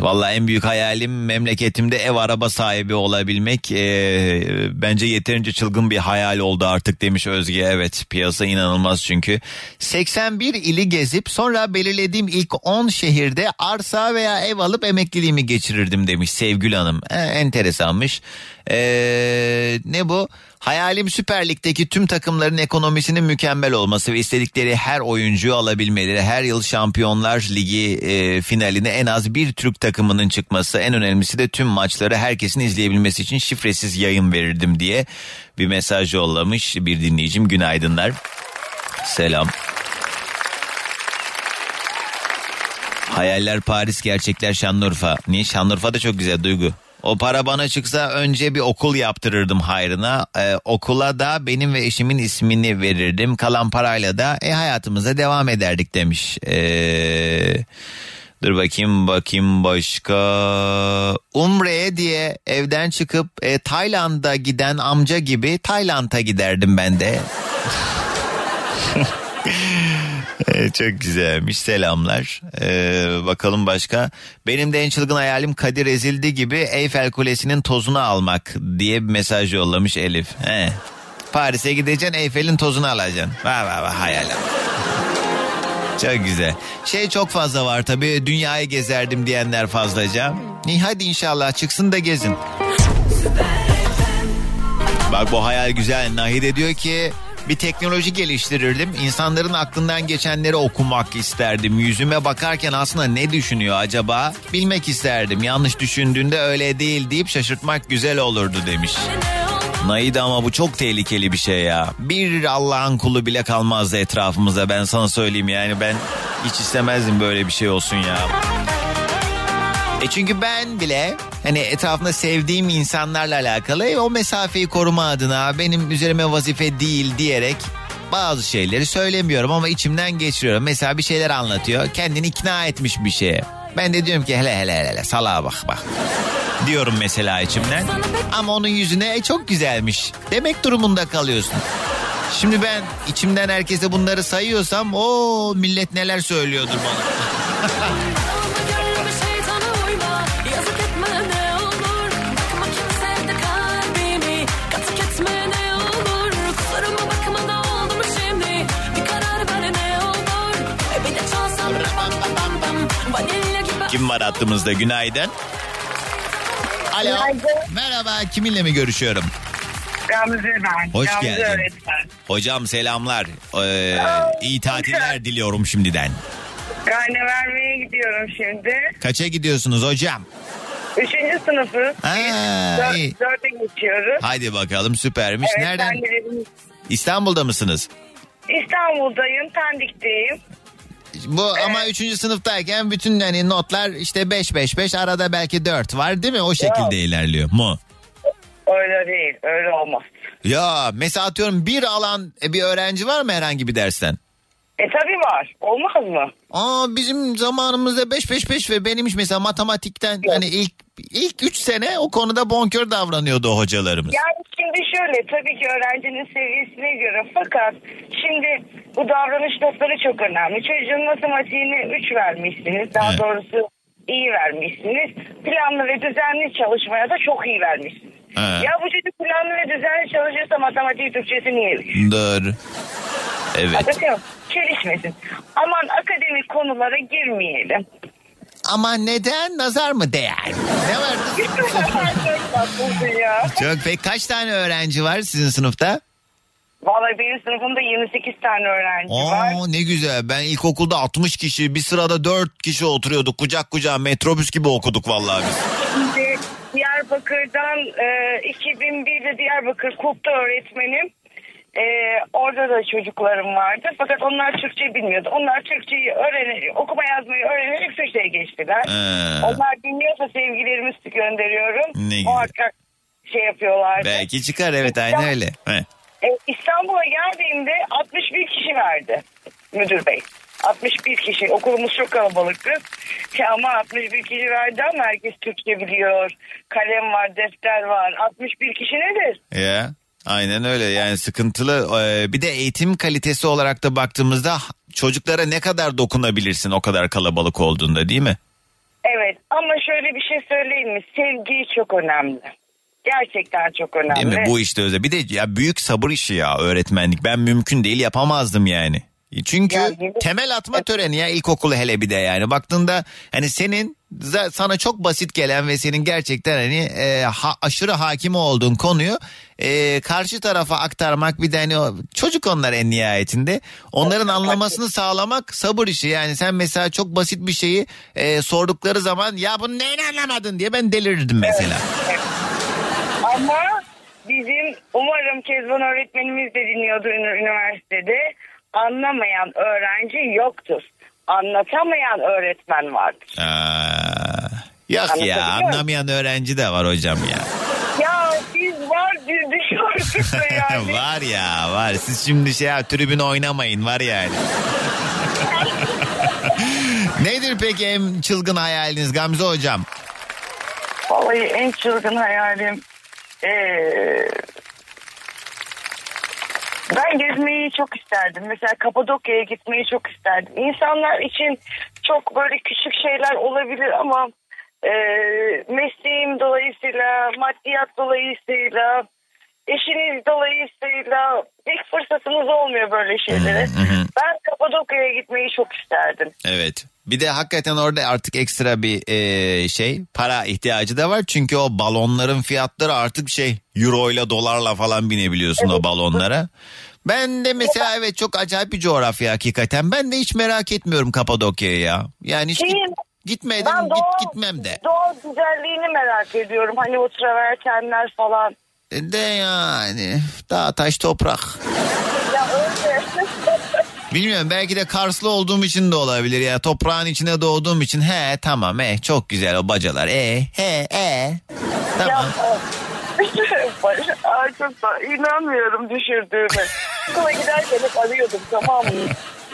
Valla en büyük hayalim memleketimde ev araba sahibi olabilmek. Ee, bence yeterince çılgın bir hayal oldu artık demiş Özge. Evet piyasa inanılmaz çünkü. 81 ili gezip sonra belirlediğim ilk 10 şehirde arsa veya ev alıp emekliliğimi geçirirdim demiş Sevgül Hanım. Ee, enteresanmış. Ee, ne bu? Hayalim Süper Lig'deki tüm takımların ekonomisinin mükemmel olması ve istedikleri her oyuncuyu alabilmeleri. Her yıl Şampiyonlar Ligi e, finaline en az bir Türk takımının çıkması. En önemlisi de tüm maçları herkesin izleyebilmesi için şifresiz yayın verirdim diye bir mesaj yollamış bir dinleyicim. Günaydınlar. Selam. Hayaller Paris, gerçekler Şanlıurfa. Niye? Şanlıurfa da çok güzel duygu. O para bana çıksa önce bir okul yaptırırdım hayrına. Ee, okula da benim ve eşimin ismini verirdim. Kalan parayla da e, hayatımıza devam ederdik demiş. Ee, dur bakayım bakayım başka. Umre'ye diye evden çıkıp e, Tayland'a giden amca gibi Tayland'a giderdim ben de. <laughs> Ee, <laughs> Çok güzelmiş selamlar. Ee, bakalım başka. Benim de en çılgın hayalim Kadir ezildi gibi Eyfel Kulesi'nin tozunu almak diye bir mesaj yollamış Elif. He. Paris'e gideceksin Eyfel'in tozunu alacaksın. Vay vay vay hayalim. <laughs> Çok güzel. Şey çok fazla var tabii dünyayı gezerdim diyenler fazlaca. İyi hadi inşallah çıksın da gezin. Bak bu hayal güzel. Nahide diyor ki bir teknoloji geliştirirdim. İnsanların aklından geçenleri okumak isterdim. Yüzüme bakarken aslında ne düşünüyor acaba? Bilmek isterdim. Yanlış düşündüğünde öyle değil deyip şaşırtmak güzel olurdu demiş. Naide ama bu çok tehlikeli bir şey ya. Bir Allah'ın kulu bile kalmazdı etrafımızda ben sana söyleyeyim yani ben hiç istemezdim böyle bir şey olsun ya. E çünkü ben bile hani etrafında sevdiğim insanlarla alakalı e, o mesafeyi koruma adına benim üzerime vazife değil diyerek bazı şeyleri söylemiyorum ama içimden geçiriyorum. Mesela bir şeyler anlatıyor kendini ikna etmiş bir şeye. Ben de diyorum ki hele hele hele, hele salağa bak bak diyorum mesela içimden. Ama onun yüzüne e, çok güzelmiş demek durumunda kalıyorsun. Şimdi ben içimden herkese bunları sayıyorsam o millet neler söylüyordur bana. <laughs> Kim var hattımızda günaydın. Alo. Günaydın. Merhaba kiminle mi görüşüyorum? Gamze ben. Hoş Gamze geldin. öğretmen. Hocam selamlar. Ee, iyi tatiller diliyorum şimdiden. Karne vermeye gidiyorum şimdi. Kaça gidiyorsunuz hocam? Üçüncü sınıfı. Ha, Dör- iyi. dörde geçiyoruz. Haydi bakalım süpermiş. Evet, Nereden? İstanbul'da mısınız? İstanbul'dayım, Pendik'teyim. Bu ama üçüncü sınıftayken bütün hani notlar işte 5 5 5 arada belki 4 var değil mi? O şekilde ilerliyor mu? Öyle değil, öyle olmaz. Ya mesela atıyorum bir alan e, bir öğrenci var mı herhangi bir dersten? E tabii var, olmaz mı? Aa bizim zamanımızda 5 5 5 ve benim hiç mesela matematikten hani ilk ilk 3 sene o konuda bonkör davranıyordu o hocalarımız. Yani şimdi şöyle tabii ki öğrencinin seviyesine göre fakat şimdi bu davranış notları çok önemli. Çocuğun matematiğini 3 vermişsiniz daha Evet. doğrusu iyi vermişsiniz. Planlı ve düzenli çalışmaya da çok iyi vermişsiniz. Evet. Ya bu çocuk planlı ve düzenli çalışıyorsa matematiği Türkçesi niye 3? Doğru. Evet. Anlatıyor? Çelişmesin. Aman akademik konulara girmeyelim. Ama neden nazar mı değer? Ne var? <laughs> Çok pek kaç tane öğrenci var sizin sınıfta? Vallahi benim sınıfımda 28 tane öğrenci var. Oo ne güzel. Ben ilkokulda 60 kişi bir sırada 4 kişi oturuyorduk. Kucak kucağa metrobüs gibi okuduk vallahi biz. Şimdi Diyarbakır'dan e, 2001'de Diyarbakır Kulp'ta öğretmenim. E, orada da çocuklarım vardı. Fakat onlar Türkçe bilmiyordu. Onlar Türkçeyi öğrenerek, okuma yazmayı öğrenerek Türkçe'ye geçtiler. Ee. Onlar dinliyorsa sevgilerimi gönderiyorum. Ne. Muhakkak şey yapıyorlardı. Belki çıkar evet aynı öyle. E, İstanbul'a geldiğimde 61 kişi verdi müdür bey. 61 kişi. Okulumuz çok kalabalıktı. Ya ama 61 kişi verdi ama herkes Türkçe biliyor. Kalem var, defter var. 61 kişi nedir? Ya aynen öyle yani sıkıntılı. Ee, Bir de eğitim kalitesi olarak da baktığımızda çocuklara ne kadar dokunabilirsin o kadar kalabalık olduğunda değil mi? Evet ama şöyle bir şey söyleyeyim mi? Sevgi çok önemli. Gerçekten çok önemli. Değil mi? Bu işte özel. Bir de ya büyük sabır işi ya öğretmenlik. Ben mümkün değil yapamazdım yani. Çünkü Yani- temel atma töreni ya ilkokulu hele bir de yani. Baktığında hani senin sana çok basit gelen ve senin gerçekten hani e, ha- aşırı hakim olduğun konuyu e, karşı tarafa aktarmak bir de hani o, çocuk onlar en nihayetinde. Onların anlamasını sağlamak sabır işi. Yani sen mesela çok basit bir şeyi e, sordukları zaman ya bunu neyini anlamadın diye ben delirirdim mesela. <laughs> Ama bizim umarım Kezban öğretmenimiz de dinliyordur üniversitede. Anlamayan öğrenci yoktur. Anlatamayan öğretmen vardır. Aa, yok ya anlamayan öğrenci de var hocam ya. Ya siz var düşüyorsunuz da <laughs> yani. var ya var. Siz şimdi şey ya, tribün oynamayın var yani. <laughs> Nedir peki en çılgın hayaliniz Gamze hocam? Vallahi en çılgın hayalim ee, ben gezmeyi çok isterdim. Mesela Kapadokya'ya gitmeyi çok isterdim. İnsanlar için çok böyle küçük şeyler olabilir ama ee, mesleğim dolayısıyla, maddiyat dolayısıyla, eşiniz dolayısıyla ilk fırsatımız olmuyor böyle şeylere. Ben Kapadokya'ya gitmeyi çok isterdim. Evet. Bir de hakikaten orada artık ekstra bir e, şey para ihtiyacı da var. Çünkü o balonların fiyatları artık şey euro ile dolarla falan binebiliyorsun o balonlara. Ben de mesela evet çok acayip bir coğrafya hakikaten. Ben de hiç merak etmiyorum Kapadokya'yı ya. Yani hiç git- gitmedim Ben git, doğa- gitmem de. Doğa güzelliğini merak ediyorum. Hani o travertenler falan. E, De yani dağ taş toprak. Ya öyle. <laughs> Bilmiyorum belki de Karslı olduğum için de olabilir ya. Toprağın içine doğduğum için he tamam he çok güzel o bacalar. E he e. Tamam. <laughs> Da inanmıyorum düşürdüğüme. Okula giderken hep arıyordum tamam mı?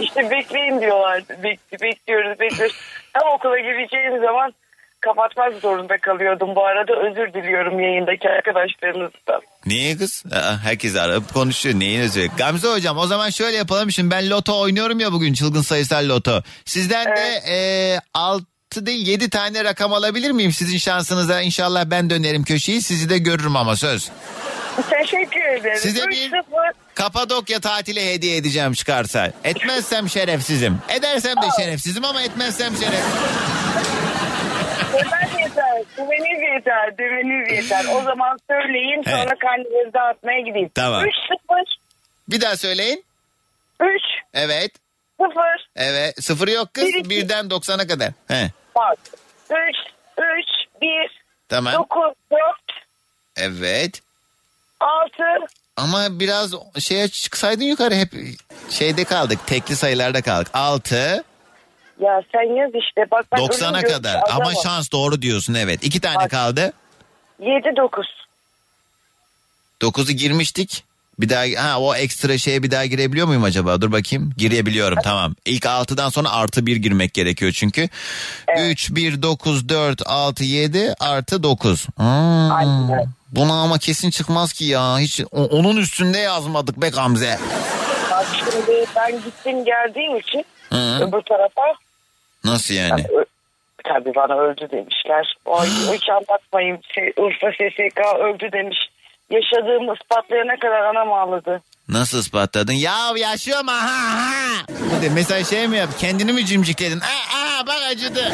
İşte bekleyin diyorlardı. Bek- bekliyoruz bekliyoruz. Tam okula gireceğim zaman kapatmak zorunda kalıyordum. Bu arada özür diliyorum yayındaki arkadaşlarınızdan. Niye kız? Aa, herkes arayıp konuşuyor. Neyin özür? Gamze hocam o zaman şöyle yapalım. Şimdi ben loto oynuyorum ya bugün çılgın sayısal loto. Sizden de e, 6 değil 7 tane rakam alabilir miyim? Sizin şansınıza inşallah ben dönerim köşeyi. Sizi de görürüm ama söz. Teşekkür ederim. Size bir-. Kapadokya tatili hediye edeceğim çıkarsa. Etmezsem şerefsizim. Edersem de şerefsizim ama etmezsem şeref. Demeniz yeter. Demeniz yeter. Demeniz yeter. O zaman söyleyin sonra Evet. karneleri dağıtmaya gideyim. Tamam. 3 sıfır. Bir daha söyleyin. 3 Evet. sıfır. Evet. Sıfırı yok kız. Bir, iki. Birden 90'a kadar. He. Bak. 3 3 1 Tamam. 9 4 Evet. 6 Ama biraz şeye çıksaydın yukarı hep şeyde kaldık. Tekli sayılarda kaldık. 6 Ya sen yaz işte bak ben 90'a ölüm kadar. Ama adamım. şans doğru diyorsun evet. İki tane Bak. kaldı. 7 9. 9'u girmiştik. Bir daha ha o ekstra şeye bir daha girebiliyor muyum acaba? Dur bakayım. Girebiliyorum tamam. İlk 6'dan sonra artı 1 girmek gerekiyor çünkü. 3 1 9 4 6 7 artı 9. Hmm. Aynen. Buna ama kesin çıkmaz ki ya. Hiç o- onun üstünde yazmadık be Gamze. Bak şimdi ben gittim geldiğim için Hı. öbür tarafa Nasıl yani? Ö- Tabii bana öldü demişler. Ay, <gasps> hiç anlatmayayım. Şey, Urfa SSK öldü demiş. Yaşadığımı ispatlayana kadar anam ağladı. Nasıl ispatladın? Ya yaşıyorum ha ha. Bir de mesela şey mi yap? Kendini mi cimcikledin? Aa, aa bak acıdı.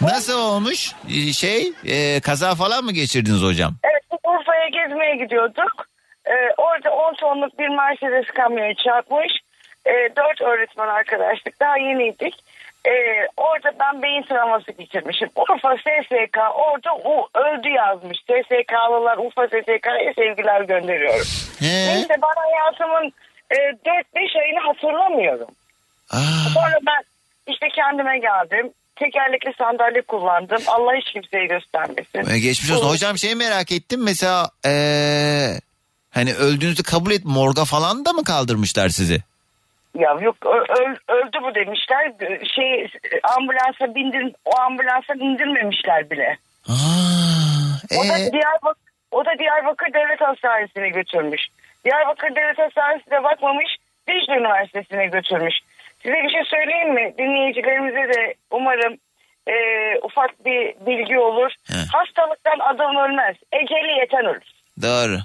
Nasıl olmuş? Ee, Şey e, kaza falan mı geçirdiniz hocam? Evet Urfa'ya gezmeye gidiyorduk. Ee, orada 10 tonluk bir Mercedes kamyonu çarpmış. Ee, 4 öğretmen arkadaşlık. Daha yeniydik. Ee, orada ben beyin travması geçirmişim. Urfa SSK orada o öldü yazmış. SSK'lılar Urfa SSK'ya sevgiler gönderiyorum. He? Neyse ben hayatımın e, 4-5 ayını hatırlamıyorum. Aa, Sonra ben işte kendime geldim. Tekerlekli sandalye kullandım. Allah hiç kimseye göstermesin. e, geçmiş olsun. Bu- Hocam şey merak ettim mesela ee, hani öldüğünüzü kabul et morga falan da mı kaldırmışlar sizi? Ya yok öl- öldü bu demişler. Şey ambulansa bindir o ambulansa indirmemişler bile. Aa, O da ee, Diyarbakır o da Diyarbakır Devlet Hastanesi'ne götürmüş. Diyarbakır Devlet Hastanesi'ne bakmamış. Dicle Üniversitesi'ne götürmüş. Size bir şey söyleyeyim mi? Dinleyicilerimize de umarım e, ufak bir bilgi olur. He. Hastalıktan adam ölmez. Eceli yeten ölür. doğru.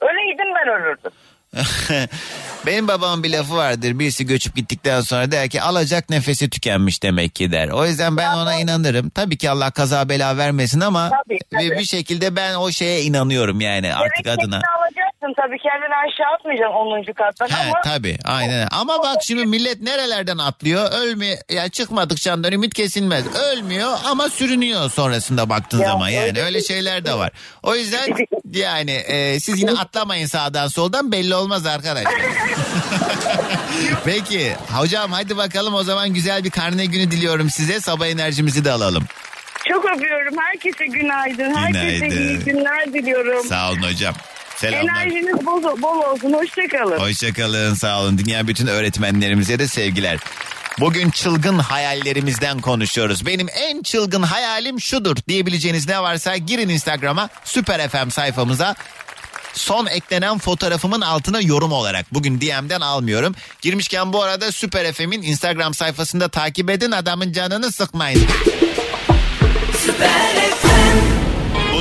Öyleydim ben ölürdüm. <laughs> Benim babamın bir lafı vardır. Birisi göçüp gittikten sonra der ki alacak nefesi tükenmiş demek ki der. O yüzden ben ona inanırım. Tabii ki Allah kaza bela vermesin ama Tabii, tabii. bir- şekilde ben o şeye inanıyorum yani artık Demek adına. tekini alacaksın tabii kendini aşağı atmayacaksın 10. kattan He, ama tabii aynen. Ama bak şimdi millet nerelerden atlıyor ölmüyor ya çıkmadıkça ümit kesilmez ölmüyor ama sürünüyor sonrasında baktığın Ya, zaman yani öyle öyle şeyler de var. O yüzden <laughs> yani e, siz yine atlamayın sağdan soldan belli olmaz arkadaş. <laughs> Peki hocam hadi bakalım o zaman güzel bir karne günü diliyorum size sabah enerjimizi de alalım. çok öpüyorum. Herkese günaydın. Herkese Günaydın. iyi günler diliyorum. Sağ olun hocam. Selamlar. Enerjiniz bol, bol olsun. Hoşçakalın. Hoşçakalın sağ olun. Dünya bütün öğretmenlerimize de sevgiler. Bugün çılgın hayallerimizden konuşuyoruz. Benim en çılgın hayalim şudur diyebileceğiniz ne varsa girin Instagram'a Süper FM sayfamıza. Son eklenen fotoğrafımın altına yorum olarak. Bugün DM'den almıyorum. Girmişken bu arada Süper FM'in Instagram sayfasında takip edin adamın canını sıkmayın. Bu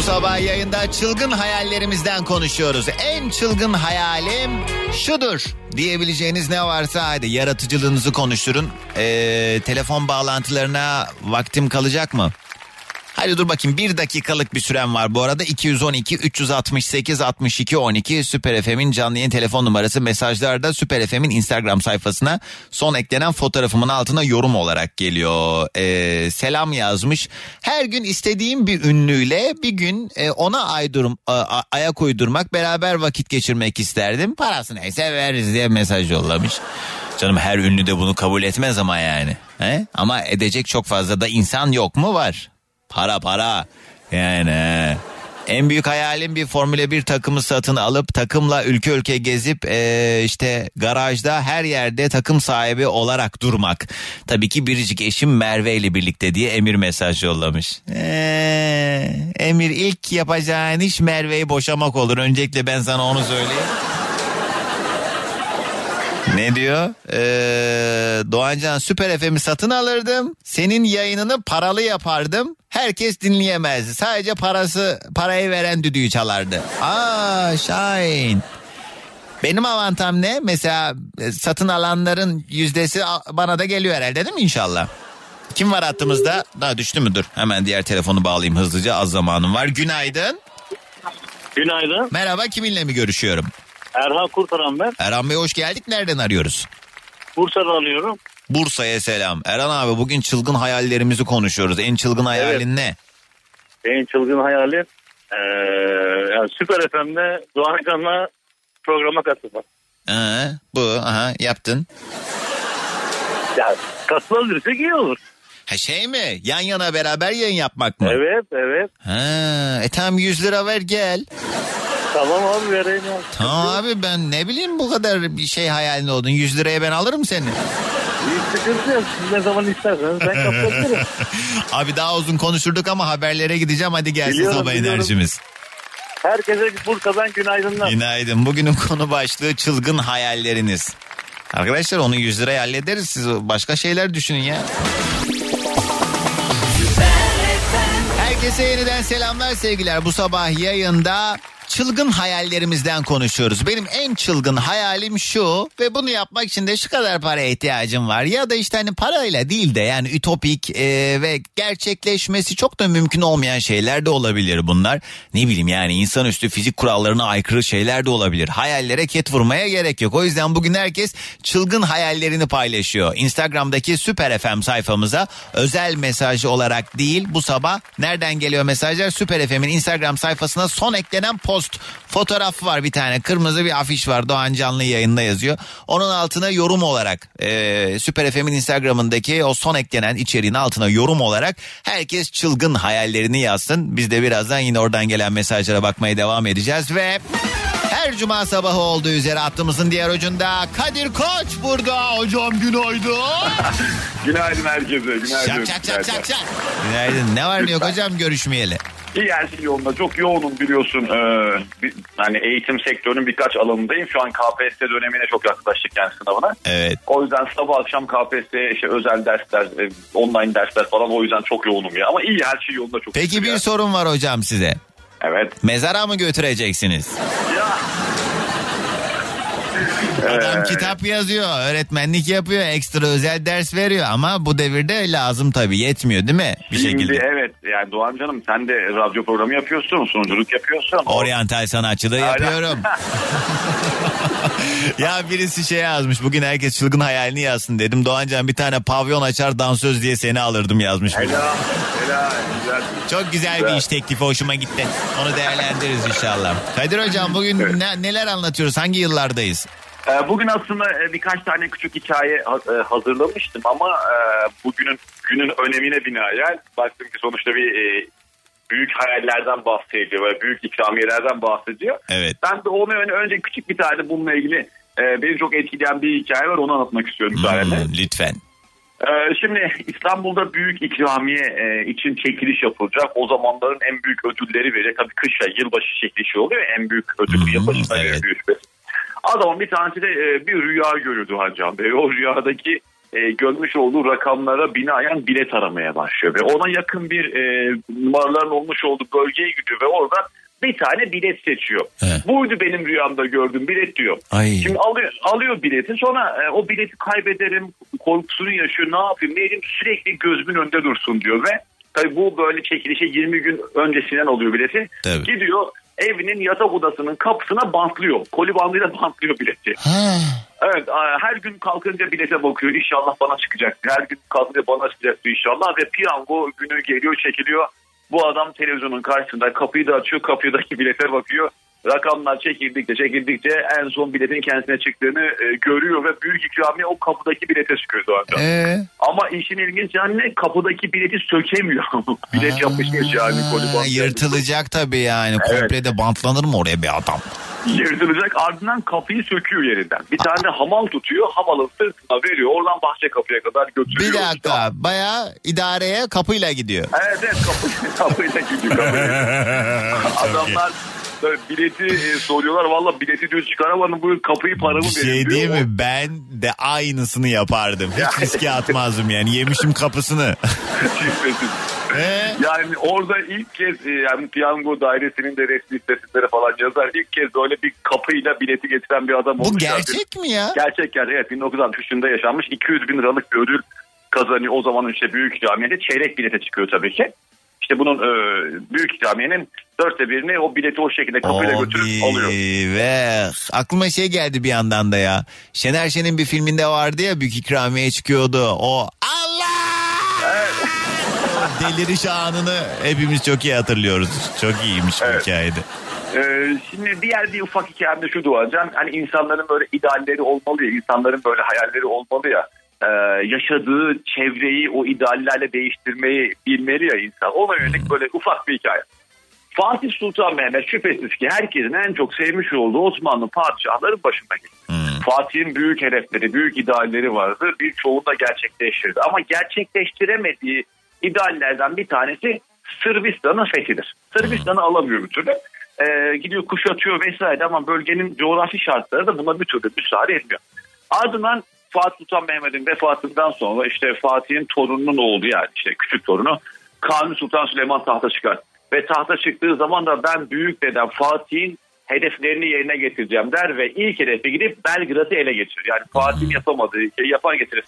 sabah yayında çılgın hayallerimizden konuşuyoruz. En çılgın hayalim şudur diyebileceğiniz ne varsa hadi yaratıcılığınızı konuşturun. Ee, telefon bağlantılarına vaktim kalacak mı? Hadi dur bakayım bir dakikalık bir süren var bu arada 212 368 62 12 Süper FM'in canlı yayın telefon numarası mesajlarda Süper FM'in Instagram sayfasına son eklenen fotoğrafımın altına yorum olarak geliyor. Ee, selam yazmış her gün istediğim bir ünlüyle bir gün e, ona aydurum, a- a- ayak uydurmak beraber vakit geçirmek isterdim parası neyse veririz diye mesaj yollamış. Canım her ünlü de bunu kabul etmez ama yani. He? Ama edecek çok fazla da insan yok mu var? Para para. Yani en büyük hayalim bir Formula 1 takımı satın alıp takımla ülke ülke gezip eee, işte garajda her yerde takım sahibi olarak durmak. Tabii ki biricik eşim Merve ile birlikte diye Emir mesaj yollamış. Eee, Emir ilk yapacağın iş Merve'yi boşamak olur. Öncelikle ben sana onu söyleyeyim. Ne diyor? Ee, Doğancan Süper FM'i satın alırdım. Senin yayınını paralı yapardım. Herkes dinleyemezdi. Sadece parası parayı veren düdüğü çalardı. Aa Şahin. Benim avantam ne? Mesela e, satın alanların yüzdesi bana da geliyor herhalde değil mi inşallah? Kim var hattımızda? Daha düştü mü? Dur hemen diğer telefonu bağlayayım hızlıca az zamanım var. Günaydın. Günaydın. Merhaba kiminle mi görüşüyorum? Erhan Kurtaran ben. Erhan Bey hoş geldik. Nereden arıyoruz? Bursa'dan arıyorum. Bursa'ya selam. Erhan abi bugün çılgın hayallerimizi konuşuyoruz. En çılgın hayalin ne? En çılgın hayalim ee, yani Süper FM'de Doğan Can'la programa katılmak. Ee, bu aha yaptın. Yani katılabilirsek iyi olur. Ha şey mi? Yan yana beraber yayın yapmak mı? Evet evet. Ha, e tamam 100 lira ver gel. Tamam abi vereyim ya. Tamam <laughs> abi ben ne bileyim bu kadar bir şey hayalin oldun. 100 liraya ben alırım seni. Hiç sıkıntı yok. Siz ne zaman isterseniz ben katılabilirim. <laughs> Abi daha uzun konuşurduk ama haberlere gideceğim. Hadi gelsin Biliyorum, sabah biliyorum. enerjimiz. Herkese Bursa'dan günaydınlar. Günaydın. Bugünün konu başlığı çılgın hayalleriniz. Arkadaşlar onu 100 liraya hallederiz. Siz başka şeyler düşünün ya. Herkese yeniden selamlar sevgiler. Bu sabah yayında çılgın hayallerimizden konuşuyoruz. Benim en çılgın hayalim şu ve bunu yapmak için de şu kadar paraya ihtiyacım var. Ya da işte hani parayla değil de yani ütopik e, ve gerçekleşmesi çok da mümkün olmayan şeyler de olabilir bunlar. Ne bileyim yani insanüstü fizik kurallarına aykırı şeyler de olabilir. Hayallere ket vurmaya gerek yok. O yüzden bugün herkes çılgın hayallerini paylaşıyor. Instagram'daki Süper FM sayfamıza özel mesaj olarak değil bu sabah nereden geliyor mesajlar? Süper FM'in Instagram sayfasına son eklenen post fotoğrafı var bir tane. Kırmızı bir afiş var Doğan Canlı yayında yazıyor. Onun altına yorum olarak e, Süper FM'in Instagram'ındaki o son eklenen içeriğin altına yorum olarak herkes çılgın hayallerini yazsın. Biz de birazdan yine oradan gelen mesajlara bakmaya devam edeceğiz ve her cuma sabahı olduğu üzere hattımızın diğer ucunda Kadir Koç burada. Hocam günaydın. <laughs> Günaydın herkese. Günaydın. Şak şak şak şak şak. Günaydın. Ne var ne yok hocam görüşmeyeli. İyi her şey yolunda. Çok yoğunum biliyorsun. Ee, bir, hani eğitim sektörünün birkaç alanındayım. Şu an KPSS dönemine çok yaklaştık yani sınavına. Evet. O yüzden sabah akşam KPSS'ye işte özel dersler, e, online dersler falan o yüzden çok yoğunum ya. Ama iyi her şey yolunda çok Peki bir ya. sorun var hocam size. Evet. Mezara mı götüreceksiniz? Adam Ee, kitap yazıyor, öğretmenlik yapıyor, ekstra özel ders veriyor ama bu devirde lazım tabii yetmiyor değil mi? Bir Şimdi şekilde. evet yani Doğan canım sen de radyo programı yapıyorsun, sunuculuk yapıyorsun. Oryantal sanatçılığı Aynen. yapıyorum. <laughs> ya birisi şey yazmış bugün herkes çılgın hayalini yazsın dedim. Doğancan bir tane pavyon açar dansöz diye seni alırdım yazmış. Helal, helal, güzel. Çok güzel, bir iş teklifi hoşuma gitti. Onu değerlendiririz inşallah. Kadir hocam bugün ne- neler anlatıyoruz? Hangi yıllardayız? Ee, Bugün aslında e, birkaç tane küçük hikaye e, hazırlamıştım ama e, bugünün günün önemine binaen baktım ki sonuçta bir büyük hayallerden bahsediyor ve büyük ikramiyelerden bahsediyor. Evet. Ben de onu ön- önce küçük bir tane bununla ilgili beni çok etkileyen bir hikaye var onu anlatmak istiyorum. Hmm, lütfen. Şimdi İstanbul'da büyük ikramiye için çekiliş yapılacak. O zamanların en büyük ödülleri verecek. Tabii kış ay, yılbaşı çekilişi oluyor ya en büyük ödül yılbaşı evet. büyük. Adamın bir tanesi de e, bir rüya görüyordu Hacı Bey. O rüyadaki e, görmüş olduğu rakamlara binaen bilet aramaya başlıyor. Ve ona yakın bir e, numaraların olmuş olduğu bölgeye gidiyor ve orada bir tane bilet seçiyor. Buydu benim rüyamda gördüğüm bilet diyor. Ay. Şimdi alıyor, alıyor bileti sonra e, o bileti kaybederim korkusunu yaşıyor ne yapayım ne edeyim sürekli gözümün önünde dursun diyor ve tabii bu böyle çekilişe 20 gün öncesinden oluyor bileti. Tabii. Gidiyor evinin yatak odasının kapısına bantlıyor. Koli bandıyla bantlıyor bileti. Evet her gün kalkınca bilete bakıyor inşallah bana çıkacak. Her gün kalkınca bana çıkacak inşallah ve piyango günü geliyor çekiliyor. Bu adam televizyonun karşısında kapıyı da açıyor kapıdaki bilete bakıyor. Rakamlar çekildikçe çekildikçe en son biletin kendisine çıktığını e, görüyor ve büyük ikramiye o kapıdaki bilete çıkıyor Doğancan. Ee? Ama işin ilginç yani ne kapıdaki bileti sökemiyor. <laughs> Bilet yapışmış yani koli Ha, bandı. yırtılacak tabii yani. Komple de bantlanır mı oraya bir adam? Yırtılacak ardından kapıyı söküyor yerinden. Bir tane hamal tutuyor hamalın sırtına veriyor oradan bahçe kapıya kadar götürüyor. Bir dakika bayağı idareye kapıyla gidiyor. Evet evet kapı, <laughs> kapıyla gidiyor. Kapıyla. <laughs> Adamlar böyle bileti e, soruyorlar. Valla bileti diyor çıkaramadım. Buyur kapıyı paramı Bir verin şey diyor. değil mi? Ben de aynısını yapardım. Hiç riske atmazdım yani. Yemişim kapısını. <laughs> Şifresiz. Yani orada ilk kez e, yani piyango dairesinin de resmi sitesinde falan yazar. İlk kez böyle bir kapıyla bileti getiren bir adam Bu olmuş. gerçek mi ya? Gerçek yani evet 1963'ünde yaşanmış 200 bin liralık bir ödül kazanıyor. O zaman işte büyük ikramiye'de çeyrek bilete çıkıyor tabii ki. İşte bunun e, büyük ikramiyenin dörtte birini o bileti o şekilde kapıyla götürüp alıyor. Abi ve aklıma şey geldi bir yandan da ya. Şener Şen'in bir filminde vardı ya büyük ikramiye çıkıyordu. O O <laughs> deliriş anını hepimiz çok iyi hatırlıyoruz. Çok iyiymiş bu hikayede. Ee, şimdi diğer bir ufak hikayem de şu Doğacan. Hani insanların böyle idealleri olmalı ya, insanların böyle hayalleri olmalı ya. Ee, yaşadığı çevreyi o ideallerle değiştirmeyi bilmeli ya insan. Ona yönelik böyle ufak bir hikaye. Fatih Sultan Mehmet şüphesiz ki herkesin en çok sevmiş olduğu Osmanlı padişahların başında geldi. Fatih'in büyük hedefleri, büyük idealleri vardı. Birçoğunu da gerçekleştirdi. Ama gerçekleştiremediği ideallerden bir tanesi Sırbistan'ın fethidir. Sırbistan'ı alamıyor bir türlü. Ee, gidiyor kuşatıyor vesaire ama bölgenin coğrafi şartları da buna bir türlü müsaade etmiyor. Ardından Fatih Sultan Mehmet'in vefatından sonra işte Fatih'in torununun oğlu yani işte küçük torunu Kanuni Sultan Süleyman tahta çıkar. Ve tahta çıktığı zaman da ben büyük dedem Fatih'in hedeflerini yerine getireceğim der ve ilk hedefe gidip Belgrad'ı ele geçirir. Yani Fatih'in yapamadığı şeyi yapar getirir.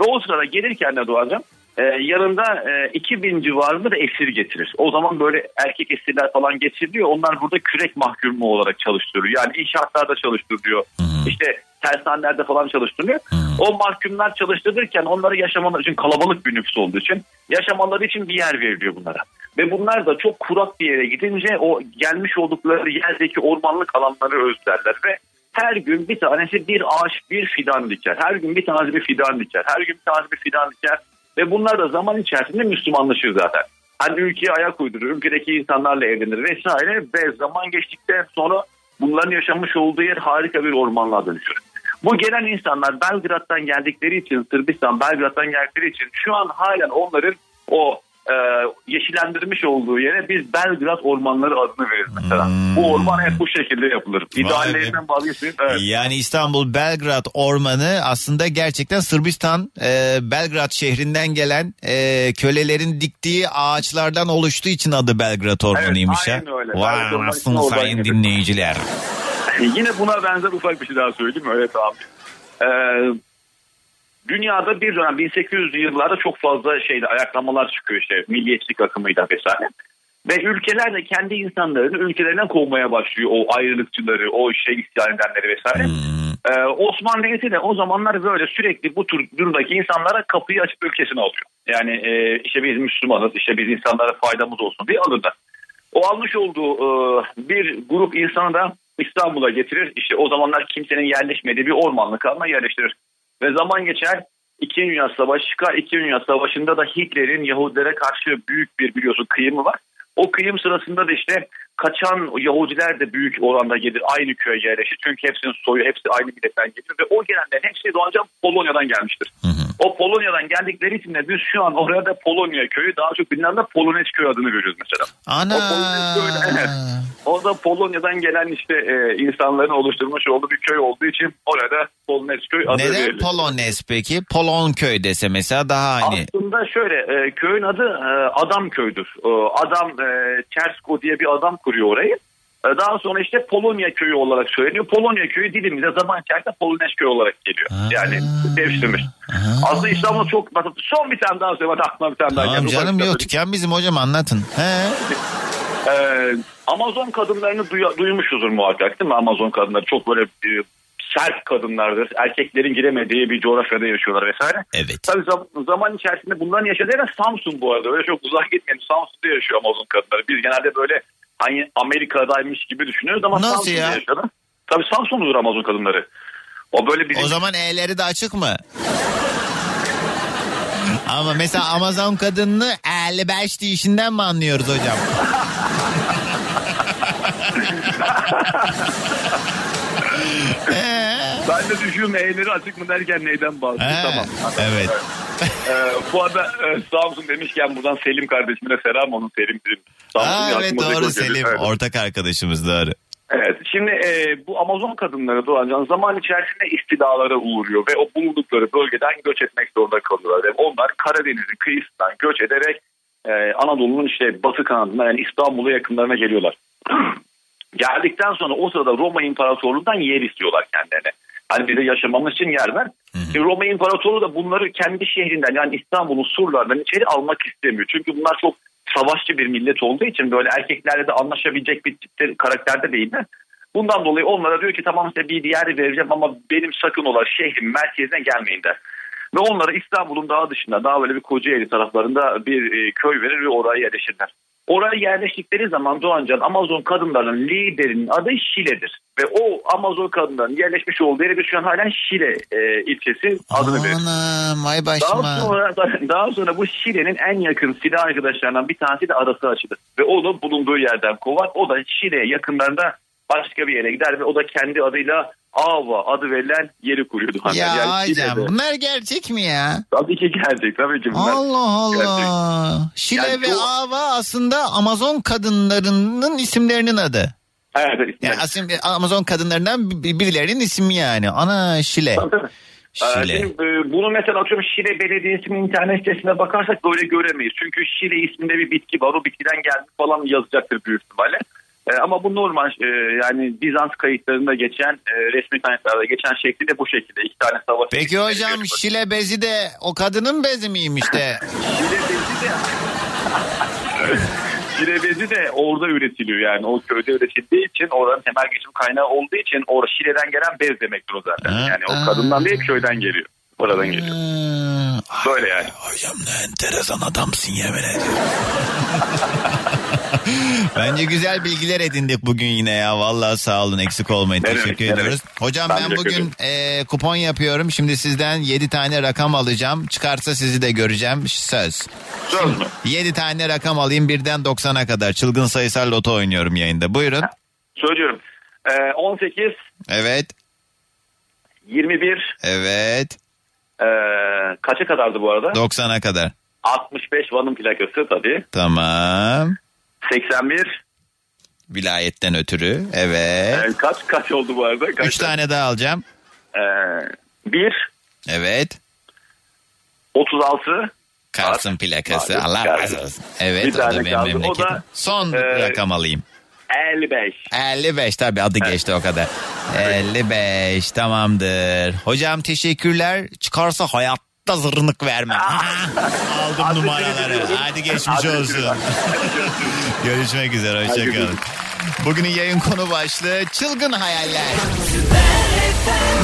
Ve o sırada gelirken de Doğancan e, yanında e, 2000 civarında da esir getirir. O zaman böyle erkek esirler falan getiriliyor. Onlar burada kürek mahkumu olarak çalıştırıyor. Yani inşaatlarda çalıştırıyor. İşte tersanelerde falan çalıştırılıyor. O mahkumlar çalıştırırken onları yaşamaları için kalabalık bir nüfus olduğu için yaşamaları için bir yer veriliyor bunlara. Ve bunlar da çok kurak bir yere gidince o gelmiş oldukları yerdeki ormanlık alanları özlerler ve her gün bir tanesi bir ağaç bir fidan diker. Her gün bir tanesi bir fidan diker. Her gün bir tanesi bir fidan diker. Ve bunlar da zaman içerisinde Müslümanlaşır zaten. Hani ülkeye ayak uydurur, ülkedeki insanlarla evlenir vesaire ve zaman geçtikten sonra bunların yaşamış olduğu yer harika bir ormanlığa dönüşür. Bu gelen insanlar Belgrad'dan geldikleri için, Sırbistan Belgrad'dan geldikleri için şu an halen onların o e, yeşillendirmiş olduğu yere biz Belgrad ormanları adını veririz mesela. Bu orman hep bu şekilde yapılır. İdeallerinden vazgeçmeyin. Evet. Yani İstanbul Belgrad Ormanı aslında gerçekten Sırbistan e, Belgrad şehrinden gelen e, kölelerin diktiği ağaçlardan oluştuğu için adı Belgrad Ormanı'ymış Evet, ha. aynen öyle. Vay oradan sayın geliyor. dinleyiciler. <laughs> Yine buna benzer ufak bir şey daha söyleyeyim. Evet abi. Ee, dünyada bir dönem 1800'lü yıllarda çok fazla şeyde ayaklamalar çıkıyor işte milliyetçilik akımıyla vesaire. Ve ülkeler de kendi insanlarını ülkelerinden kovmaya başlıyor. O ayrılıkçıları, o şey isyan edenleri vesaire. Ee, Osmanlı Devleti de o zamanlar böyle sürekli bu tür durumdaki insanlara kapıyı açıp ülkesine alıyor. Yani e, işte biz Müslümanız, işte biz insanlara faydamız olsun diye alırlar. O almış olduğu e, bir grup insanı da İstanbul'a getirir. İşte o zamanlar kimsenin yerleşmediği bir ormanlık alanına yerleştirir. Ve zaman geçer İkinci Dünya Savaşı çıkar. İkinci Dünya Savaşı'nda da Hitler'in Yahudilere karşı büyük bir biliyorsun kıyımı var. O kıyım sırasında da işte kaçan Yahudiler de büyük oranda gelir aynı köye yerleşir. Çünkü hepsinin soyu hepsi aynı milletten gelir ve o gelenlerin hepsi Doğancan Polonya'dan gelmiştir. O Polonya'dan geldikleri için de biz şu an oraya da Polonya köyü daha çok bilinen de Polonez köy adını görüyoruz mesela. Ana. O Polonez köyü evet. O da Polonya'dan gelen işte e, insanların oluşturmuş olduğu bir köy olduğu için orada Polonez köy adı Neden verilir. Polonez peki? Polonköy dese mesela daha hani. Aslında şöyle e, köyün adı e, Adam köydür. E, adam e, Çersko diye bir adam kuruyor orayı. E, daha sonra işte Polonya köyü olarak söyleniyor. Polonya köyü dilimize zaman içerisinde Polonez köy olarak geliyor. Yani devşirmiş. Aslında İstanbul'da çok basit. Son bir tane daha söyle. Bak aklıma bir tane daha Tamam geldi. canım yok tüken bizim hocam anlatın. He. <laughs> Ee, Amazon kadınlarını duya- duymuşuzdur muhakkak değil mi? Amazon kadınları çok böyle e, sert kadınlardır. Erkeklerin giremediği bir coğrafyada yaşıyorlar vesaire. Evet. Tabii zam- zaman içerisinde bunların yaşadığı yer Samsun bu arada. Öyle çok uzak gitmeyelim. Samsun'da yaşıyor Amazon kadınları. Biz genelde böyle hani Amerika'daymış gibi düşünüyoruz ama Nasıl Samsun'da ya? yaşıyorlar. Tabii Samsun'dur Amazon kadınları. O böyle bizim... O zaman E'leri de açık mı? <laughs> Ama mesela Amazon kadınını 55 deyişinden mi anlıyoruz hocam? <laughs> Ben de düşünüyorum E'leri açık mı derken neyden bahsediyor? Tamam. evet. Ee, bu arada e, Samsun demişken buradan Selim kardeşime selam onun Selim'dir. Samsun Aa, evet doğru. Selim. Evet. Ortak arkadaşımız doğru. Evet şimdi e, bu Amazon kadınları Doğancan zaman içerisinde istidalara uğruyor ve o bulundukları bölgeden göç etmek zorunda kalıyorlar. Ve onlar Karadeniz'in kıyısından göç ederek e, Anadolu'nun işte batı kanadına yani İstanbul'a yakınlarına geliyorlar. <clears throat> Geldikten sonra o sırada Roma İmparatorluğu'ndan yer istiyorlar kendilerine. Hani bize yaşamamız için yer ver. E, Roma İmparatorluğu da bunları kendi şehrinden yani İstanbul'un surlarından içeri almak istemiyor. Çünkü bunlar çok savaşçı bir millet olduğu için böyle erkeklerle de anlaşabilecek bir tipte karakterde değiller. Bundan dolayı onlara diyor ki tamam size bir yer vereceğim ama benim sakın ola şehrin merkezine gelmeyin der. Ve onlara İstanbul'un daha dışında daha böyle bir Kocaeli taraflarında bir e, köy verir ve oraya yerleşirler. Oraya yerleştikleri zaman Doğancan Amazon kadınlarının liderinin adı Şile'dir. Ve o Amazon kadınların yerleşmiş olduğu yere şu an halen Şile e, ilçesi adını verir. Anam ay Daha başıma. sonra, <laughs> daha sonra bu Şile'nin en yakın silah arkadaşlarından bir tanesi de arası açılır. Ve onu bulunduğu yerden kovar. O da Şile yakınlarında başka bir yere gider ve o da kendi adıyla Ava adı verilen yeri kuruyordu. Hani Ya yani hocam bunlar gerçek mi ya? Tabii ki gerçek tabii ki bunlar. Allah Gerçek. Allah. Şile Yani ve bu- Ava aslında Amazon kadınlarının isimlerinin adı. Evet, Yani aslında Amazon kadınlarından bir- birilerinin ismi yani. Ana Şile. Ee, Şile. şimdi, e, bunu mesela atıyorum Şile Belediyesi'nin internet sitesine bakarsak böyle göremeyiz. Çünkü Şile isminde bir bitki var. O bitkiden geldi falan yazacaktır büyük ihtimalle. E, ama bu normal e, yani Bizans kayıtlarında geçen e, resmi kaynaklarda geçen şekli de bu şekilde. iki tane savaş. Peki hocam Şile bezi de o kadının bezi miymiş de? <laughs> Şile bezi de <laughs> Şile bezi de orada üretiliyor yani o köyde üretildiği için oranın temel geçim kaynağı olduğu için orada Şile'den gelen bez demektir o zaten. Yani o kadından değil köyden geliyor. Oradan geliyor. Böyle yani. Hocam ne enteresan adamsın yemin ediyorum. <laughs> Bence güzel bilgiler edindik bugün yine ya. Vallahi sağ olun eksik olmayın. Ne Teşekkür demek. ediyoruz. Hocam Ben ben, bugün e, kupon yapıyorum. Şimdi sizden 7 tane rakam alacağım. Çıkarsa sizi de göreceğim. Söz. Söz mü? 7 tane rakam alayım birden 90'a kadar. Çılgın sayısal loto oynuyorum yayında. Buyurun. Söylüyorum. Ee, 18, Evet. 21, Evet. Ee, kaça kadardı bu arada? 90'a kadar. 65 Van'ın plakası tabii. Tamam. 81, Vilayetten ötürü. Evet. ee, kaç kaç oldu bu arada? Kaç 3 tane daha alacağım. Ee, 1, Evet. 36, Kars'ın plakası. Var. Allah razı olsun. Evet Bir o da benim memleketim. da, Son e, rakam alayım. 55. 55 tabii adı geçti o kadar. 55 tamamdır. Hocam teşekkürler. Çıkarsa hayatta zırnık vermem. <laughs> Aldım numaraları. Hadi geçmiş olsun. <laughs> Görüşmek üzere. Hoşçakalın. Bugünün yayın konu başlığı çılgın hayaller.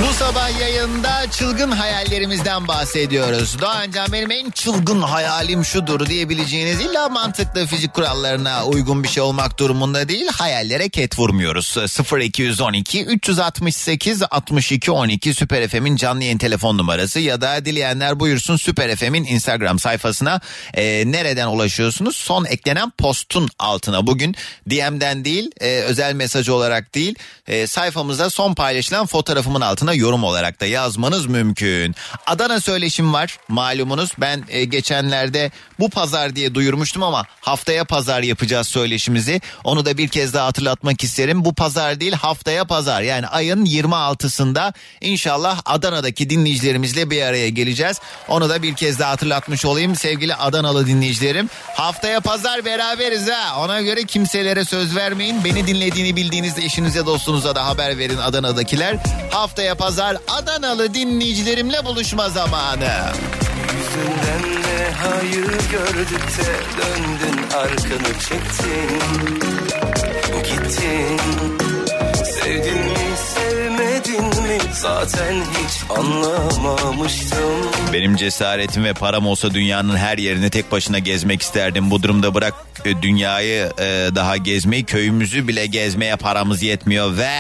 Bu sabah yayında çılgın hayallerimizden bahsediyoruz. Doğancan benim en çılgın hayalim şudur diyebileceğiniz illa mantıklı fizik kurallarına uygun bir şey olmak durumunda değil. Hayallere ket vurmuyoruz. 0212 368 62 12 Süper FM'in canlı yayın telefon numarası ya da dileyenler buyursun Süper FM'in Instagram sayfasına e, nereden ulaşıyorsunuz? Son eklenen postun altına bugün DM'den değil e, özel mesaj olarak değil e, sayfamızda son paylaşılan fotoğrafımın altına yorum olarak da yazmanız mümkün. Adana söyleşim var malumunuz ben e, geçenlerde bu pazar diye duyurmuştum ama haftaya pazar yapacağız söyleşimizi. Onu da bir kez daha hatırlatmak isterim. Bu pazar değil haftaya pazar yani ayın 26'sında inşallah Adana'daki dinleyicilerimizle bir araya geleceğiz. Onu da bir kez daha hatırlatmış olayım sevgili Adanalı dinleyicilerim. Haftaya pazar beraberiz ha. Ona göre kimselere söz vermeyin. Beni dinlediğini bildiğinizde eşinize dostunuza da haber verin Adana'dakiler. Haftaya pazar Adanalı dinleyicilerimle buluşma zamanı. Yüzünden de hayır gördük de döndün arkanı çektin Gittin Sevdin mi sevmedin mi? Zaten hiç anlamamıştım. Benim cesaretim ve param olsa dünyanın her yerini tek başına gezmek isterdim. Bu durumda bırak e, dünyayı e, daha gezmeyi köyümüzü bile gezmeye paramız yetmiyor. Ve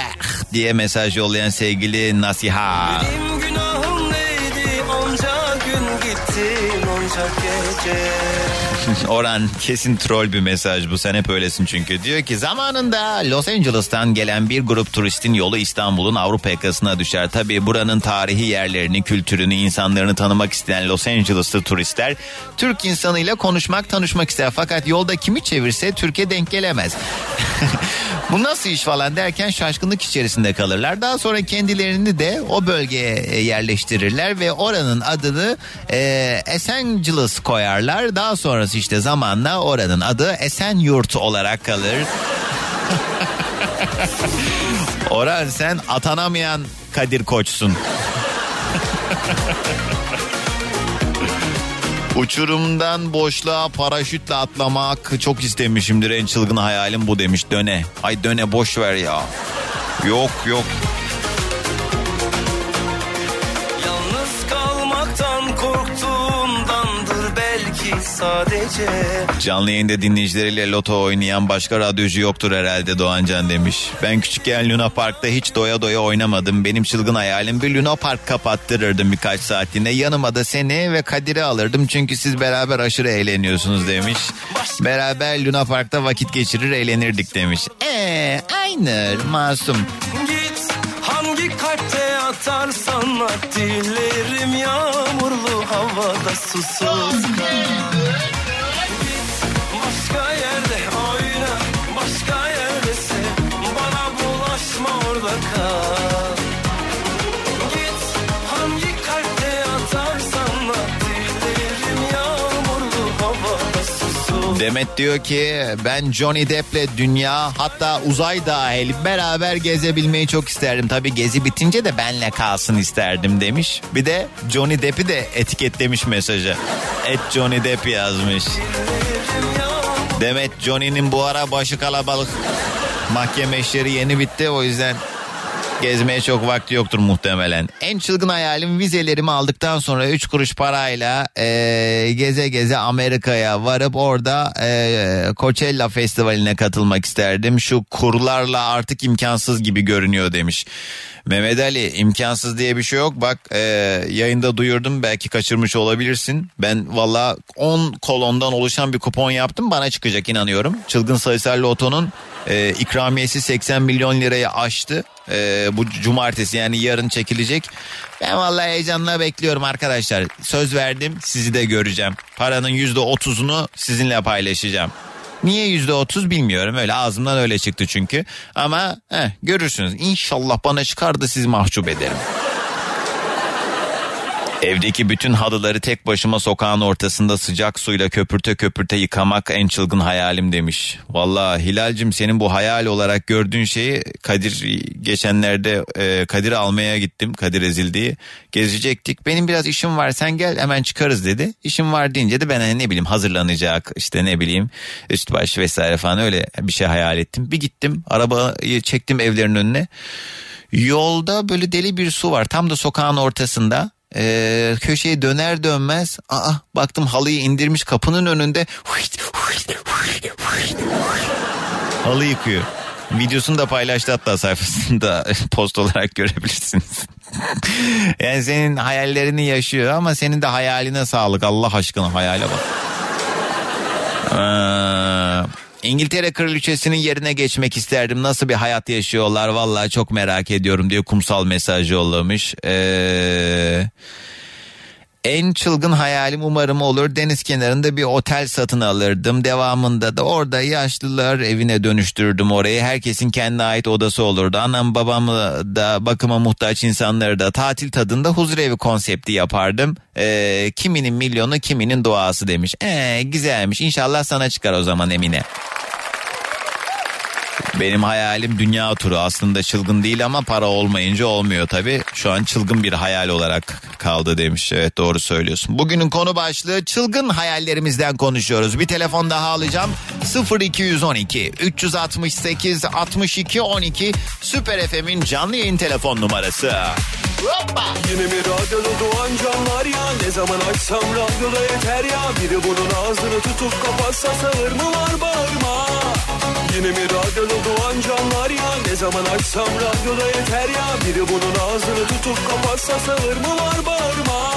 diye mesaj yollayan sevgili Nasiha. Benim günahım neydi? Onca gün gittin onca gece <laughs> Orhan kesin troll bir mesaj bu sen hep öylesin çünkü. Diyor ki zamanında Los Angeles'tan gelen bir grup turistin yolu İstanbul'un Avrupa yakasına düşer. Tabi buranın tarihi yerlerini, kültürünü, insanlarını tanımak isteyen Los Angeles'lı turistler Türk insanıyla konuşmak, tanışmak ister. Fakat yolda kimi çevirse Türkiye denk gelemez. <laughs> Bu nasıl iş falan derken şaşkınlık içerisinde kalırlar. Daha sonra kendilerini de o bölgeye e, yerleştirirler ve oranın adını e, Esenciles koyarlar. Daha sonrası işte zamanla oranın adı Esenyurt olarak kalır. <laughs> Orhan sen atanamayan Kadir Koç'sun. Uçurumdan boşluğa paraşütle atlamak çok istemişimdir. En çılgın hayalim bu demiş döne. Ay döne boş ver ya. Yok yok. Sadece Canlı yayında dinleyicileriyle loto oynayan başka radyocu yoktur herhalde Doğancan demiş. Ben küçükken Luna Park'ta hiç doya doya oynamadım. Benim çılgın hayalim bir Luna Park kapattırırdım birkaç saatliğine. Yanıma da seni ve Kadir'i alırdım çünkü siz beraber aşırı eğleniyorsunuz demiş. Beraber Luna Park'ta vakit geçirir eğlenirdik demiş. Eee aynı masum. Git hangi kalpte atarsan at Dilerim yağmurlu havada susuz. Başka yerde oyna Başka yerde sev. Bana bulaşma orada kal Demet diyor ki ben Johnny Depp'le dünya hatta uzay dahil beraber gezebilmeyi çok isterdim. Tabii gezi bitince de benle kalsın isterdim demiş. Bir de Johnny Depp'i de etiketlemiş mesaja. Et Johnny Depp yazmış. Demet Johnny'nin bu ara başı kalabalık. Mahkeme işleri yeni bitti o yüzden Gezmeye çok vakti yoktur muhtemelen. En çılgın hayalim vizelerimi aldıktan sonra 3 kuruş parayla e, geze geze Amerika'ya varıp orada e, Coachella Festivali'ne katılmak isterdim. Şu kurlarla artık imkansız gibi görünüyor demiş. Mehmet Ali imkansız diye bir şey yok. Bak e, yayında duyurdum belki kaçırmış olabilirsin. Ben valla 10 kolondan oluşan bir kupon yaptım bana çıkacak inanıyorum. Çılgın sayısal lotonun e, ikramiyesi 80 milyon lirayı aştı. E, bu cumartesi yani yarın çekilecek. Ben vallahi heyecanla bekliyorum arkadaşlar. Söz verdim sizi de göreceğim. Paranın yüzde otuzunu sizinle paylaşacağım. Niye yüzde otuz bilmiyorum öyle ağzımdan öyle çıktı çünkü. Ama heh, görürsünüz İnşallah bana çıkar da sizi mahcup ederim. Evdeki bütün halıları tek başıma sokağın ortasında sıcak suyla köpürte köpürte yıkamak en çılgın hayalim demiş. Valla Hilal'cim senin bu hayal olarak gördüğün şeyi Kadir geçenlerde e, Kadir'i almaya gittim. Kadir ezildiği gezecektik. Benim biraz işim var sen gel hemen çıkarız dedi. İşim var deyince de ben hani ne bileyim hazırlanacak işte ne bileyim üst baş vesaire falan öyle bir şey hayal ettim. Bir gittim arabayı çektim evlerin önüne. Yolda böyle deli bir su var. Tam da sokağın ortasında. Ee, köşeye döner dönmez. Aa baktım halıyı indirmiş kapının önünde. Halı yıkıyor. Videosunu da paylaştı hatta sayfasında <laughs> post olarak görebilirsiniz. <laughs> yani senin hayallerini yaşıyor ama senin de hayaline sağlık Allah aşkına hayale bak. Ee, İngiltere kraliçesinin yerine geçmek isterdim. Nasıl bir hayat yaşıyorlar vallahi çok merak ediyorum diye kumsal mesaj yollamış. Ee, en çılgın hayalim umarım olur. Deniz kenarında bir otel satın alırdım. Devamında da orada yaşlılar evine dönüştürdüm orayı. Herkesin kendine ait odası olurdu. Anam babamı da bakıma muhtaç insanları da tatil tadında huzurevi konsepti yapardım. Ee, kiminin milyonu kiminin duası demiş. Ee, güzelmiş. İnşallah sana çıkar o zaman Emine. Benim hayalim dünya turu aslında çılgın değil ama para olmayınca olmuyor tabi. Şu an çılgın bir hayal olarak kaldı demiş. Evet doğru söylüyorsun. Bugünün konu başlığı çılgın hayallerimizden konuşuyoruz. Bir telefon daha alacağım. 0212 368 62 12 Süper FM'in canlı yayın telefon numarası. Hoppa. Yine mi radyoda doğan canlar ya Ne zaman açsam radyoda yeter ya Biri bunun ağzını tutup kapatsa sağır mı var bağırma Yine mi radyoda doğan canlar ya Ne zaman açsam radyoda yeter ya Biri bunun ağzını tutup kapatsa sağır mı var bağırma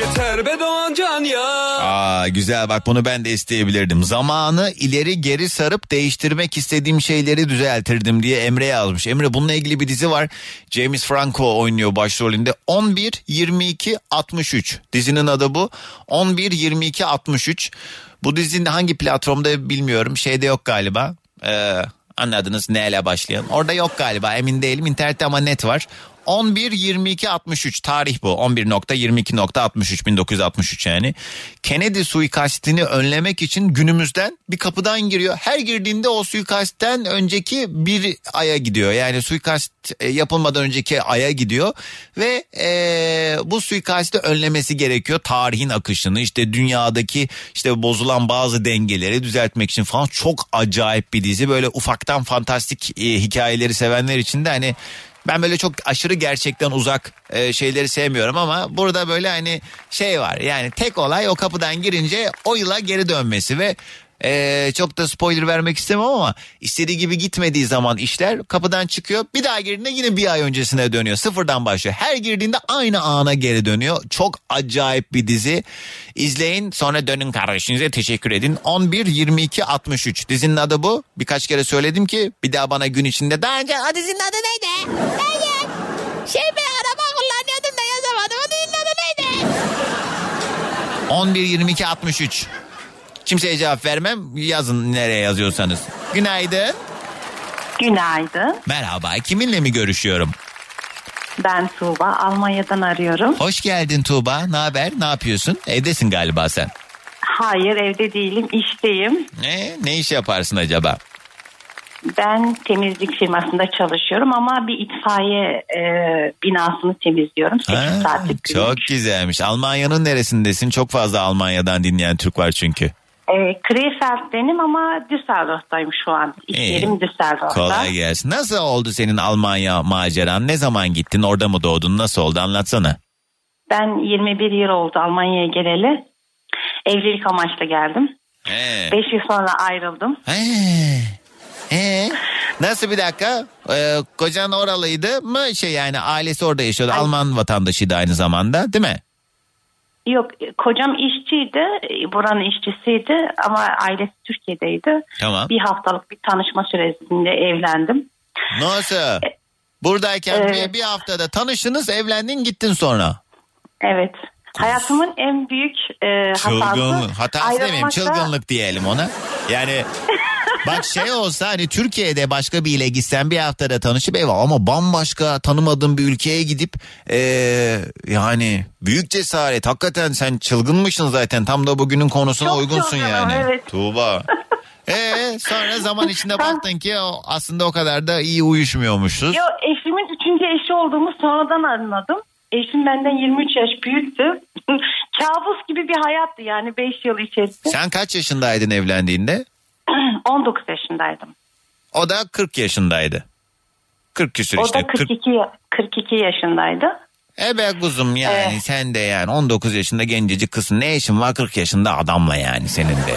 Yeter be doğan can ya Aa güzel bak bunu ben de isteyebilirdim. Zamanı ileri geri sarıp değiştirmek istediğim şeyleri düzeltirdim diye Emre yazmış. Emre bununla ilgili bir dizi var. James Franco oynuyor başrolünde. 11 22 63. Dizinin adı bu. 11 22 63. Bu dizinin hangi platformda bilmiyorum. Şeyde yok galiba. Ee, anladınız neyle başlayan. Orada yok galiba emin değilim. İnternette ama net var. 11 22 63 tarih bu. 11.22.63 1963 yani. Kennedy suikastini önlemek için günümüzden bir kapıdan giriyor. Her girdiğinde o suikastten önceki bir aya gidiyor. Yani suikast e, yapılmadan önceki aya gidiyor. Ve e, bu suikasti önlemesi gerekiyor tarihin akışını. İşte dünyadaki işte bozulan bazı dengeleri düzeltmek için falan çok acayip bir dizi. Böyle ufaktan fantastik e, hikayeleri sevenler için de hani ben böyle çok aşırı gerçekten uzak e, şeyleri sevmiyorum ama burada böyle hani şey var. Yani tek olay o kapıdan girince o yıla geri dönmesi ve e, çok da spoiler vermek istemem ama istediği gibi gitmediği zaman işler kapıdan çıkıyor bir daha girdiğinde yine bir ay öncesine dönüyor sıfırdan başlıyor her girdiğinde aynı ana geri dönüyor çok acayip bir dizi izleyin sonra dönün kardeşinize teşekkür edin 11 22 63 dizinin adı bu birkaç kere söyledim ki bir daha bana gün içinde daha önce o dizinin adı neydi? Hayır. Şey bir araba kullanıyordum da yazamadım. O dizinin adı neydi? 11 22 63. Kimseye cevap vermem. Yazın nereye yazıyorsanız. Günaydın. Günaydın. Merhaba. Kiminle mi görüşüyorum? Ben Tuğba. Almanya'dan arıyorum. Hoş geldin Tuğba. Ne haber? Ne yapıyorsun? Evdesin galiba sen. Hayır evde değilim. işteyim. Ne? Ne iş yaparsın acaba? Ben temizlik firmasında çalışıyorum ama bir itfaiye e, binasını temizliyorum. 8 Ha, saatlik bir çok güzelmiş. Almanya'nın neresindesin? Çok fazla Almanya'dan dinleyen Türk var çünkü. E, Krefeld'denim ama Düsseldorf'tayım şu an. İş İyi. yerim Düsseldorf'ta. Kolay gelsin. Nasıl oldu senin Almanya maceran? Ne zaman gittin? Orada mı doğdun? Nasıl oldu? Anlatsana. Ben 21 yıl oldu Almanya'ya geleli. Evlilik amaçlı geldim. He. 5 yıl sonra ayrıldım. Ee, nasıl bir dakika? Ee, kocan oralıydı mı? Şey yani ailesi orada yaşıyordu. Alman vatandaşıydı aynı zamanda değil mi? Yok kocam işçiydi. e, Buranın işçisiydi ama ailesi Türkiye'deydi. Tamam. Bir haftalık bir tanışma süresinde evlendim. Nasıl? Buradayken Evet. bir, bir haftada tanıştınız evlendin gittin sonra. Evet. Hayatımın en büyük e, hatası. Çılgınlık. Hatası demeyeyim çılgınlık diyelim ona. Yani <laughs> bak şey olsa hani Türkiye'de başka biriyle gitsen bir haftada tanışıp eyvallah ama bambaşka tanımadığın bir ülkeye gidip eee, yani büyük cesaret hakikaten sen çılgınmışsın zaten tam da bugünün konusuna Çok uygunsun çılgınım, yani. evet. Tuğba. Ee, sonra zaman içinde baktın ki o aslında o kadar da iyi uyuşmuyormuşuz. Yo, eşimin üçüncü eşi olduğumu sonradan anladım. Eşim benden 23 yaş büyüktü. <laughs> Kabus gibi bir hayattı yani 5 yıl içerisinde. Sen kaç yaşındaydın evlendiğinde? <clears throat> 19 yaşındaydım. O da 40 yaşındaydı. 40 küsür O işte. da 42 42 yaşındaydı. E be kuzum yani sen de yani 19 yaşında gencecik kızsın. Ne işin var 40 yaşında adamla yani senin de.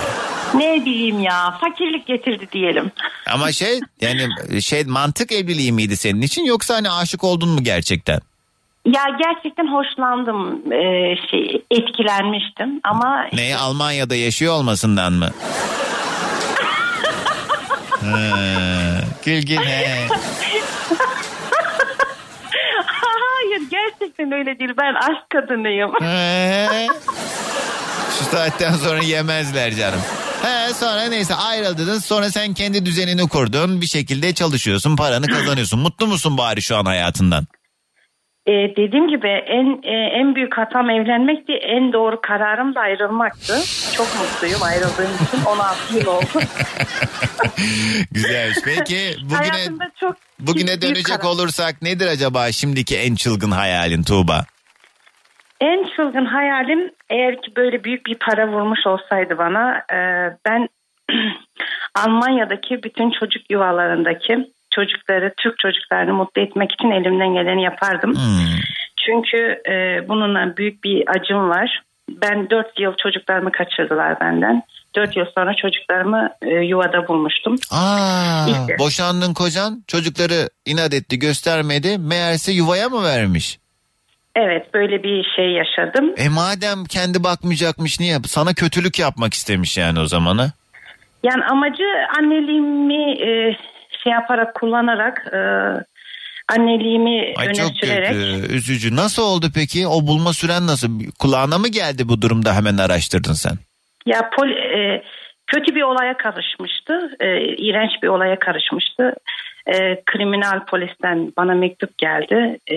Ne bileyim ya fakirlik getirdi diyelim. Ama şey yani şey mantık evliliği miydi senin için yoksa hani aşık oldun mu gerçekten? Ya gerçekten hoşlandım e, şey etkilenmiştim ama Neyi Almanya'da yaşıyor olmasından mı? Ha, gül gül he. hayır gerçekten öyle değil ben aşk kadınıyım. He. Şu saatten sonra yemezler canım. He sonra neyse ayrıldınız sonra sen kendi düzenini kurdun bir şekilde çalışıyorsun paranı kazanıyorsun. Mutlu musun bari şu an hayatından? E, dediğim gibi en e, en büyük hatam evlenmekti. En doğru kararım da ayrılmaktı. Çok mutluyum ayrıldığım için. 16 yıl oldu. <laughs> Güzel. Peki bugüne çok bugüne dönecek karar. olursak nedir acaba şimdiki en çılgın hayalin Tuğba? En çılgın hayalim eğer ki böyle büyük bir para vurmuş olsaydı bana e, ben <clears throat> Almanya'daki bütün çocuk yuvalarındaki çocukları, Türk çocuklarını mutlu etmek için elimden geleni yapardım. Çünkü e, bununla büyük bir acım var. Ben 4 yıl çocuklarımı kaçırdılar benden. 4 yıl sonra çocuklarımı e, yuvada bulmuştum. Aa, İşte. boşandın kocan çocukları inat etti göstermedi meğerse yuvaya mı vermiş? Evet böyle bir şey yaşadım. E madem kendi bakmayacakmış niye? Sana kötülük yapmak istemiş yani o zaman ha? Yani amacı anneliğimi e, şey yaparak kullanarak e, anneliğimi Ay öne çok sürerek. kötü, üzücü. Nasıl oldu peki? O bulma süren nasıl? Kulağına mı geldi bu durumda hemen araştırdın sen? Ya pol, e, kötü bir olaya karışmıştı. E, iğrenç bir olaya karışmıştı. E, kriminal polisten bana mektup geldi. E,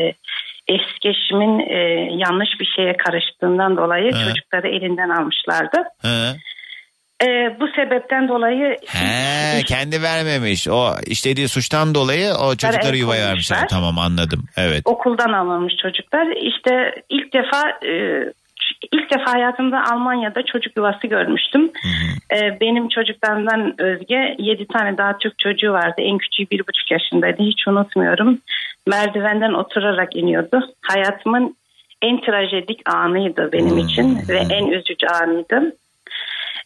eski eşimin e, yanlış bir şeye karıştığından dolayı He. çocukları elinden almışlardı. He. E, bu sebepten dolayı He, kendi vermemiş. O işlediği suçtan dolayı o çocukları el yuvaya koymuşlar. vermişler. Tamam anladım. Evet. okuldan alınmış çocuklar. İşte ilk defa e, ilk defa hayatımda Almanya'da çocuk yuvası görmüştüm. E, benim çocuklarımdan özge 7 tane daha Türk çocuğu vardı. En küçüğü bir buçuk yaşındaydı. Hiç unutmuyorum. Merdivenden oturarak iniyordu. Hayatımın en trajedik anıydı benim için ve en üzücü anıydı.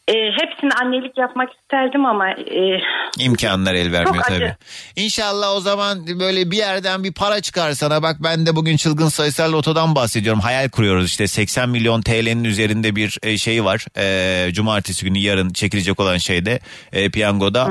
E, hepsini annelik yapmak isterdim ama e, İmkanlar el vermiyor acı. tabii. İnşallah o zaman böyle bir yerden bir para çıkar sana. Bak ben de bugün çılgın sayısal lotodan bahsediyorum. Hayal kuruyoruz işte 80 milyon TL'nin üzerinde bir e, şey var. E, cumartesi günü yarın çekilecek olan şeyde e, piyangoda.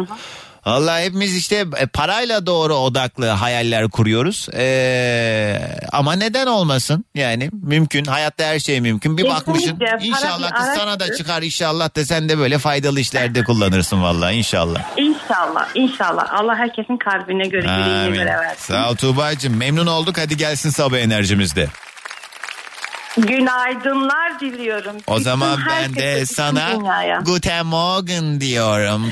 Vallahi hepimiz işte e, parayla doğru odaklı hayaller kuruyoruz. E, ama neden olmasın? Yani mümkün. Hayatta her şey mümkün. Bir Kesinlikle. bakmışsın inşallah kız sana da çıkar inşallah da sen de böyle faydalı işlerde kullanırsın vallahi inşallah. inşallah inşallah Allah herkesin kalbine göre yüreğine göre versin. Sağ ol Tuğba'cığım. Memnun olduk. Hadi gelsin sabah enerjimizde. Günaydınlar diliyorum. O Bütün zaman ben de sana dünyaya. Guten Morgen diyorum.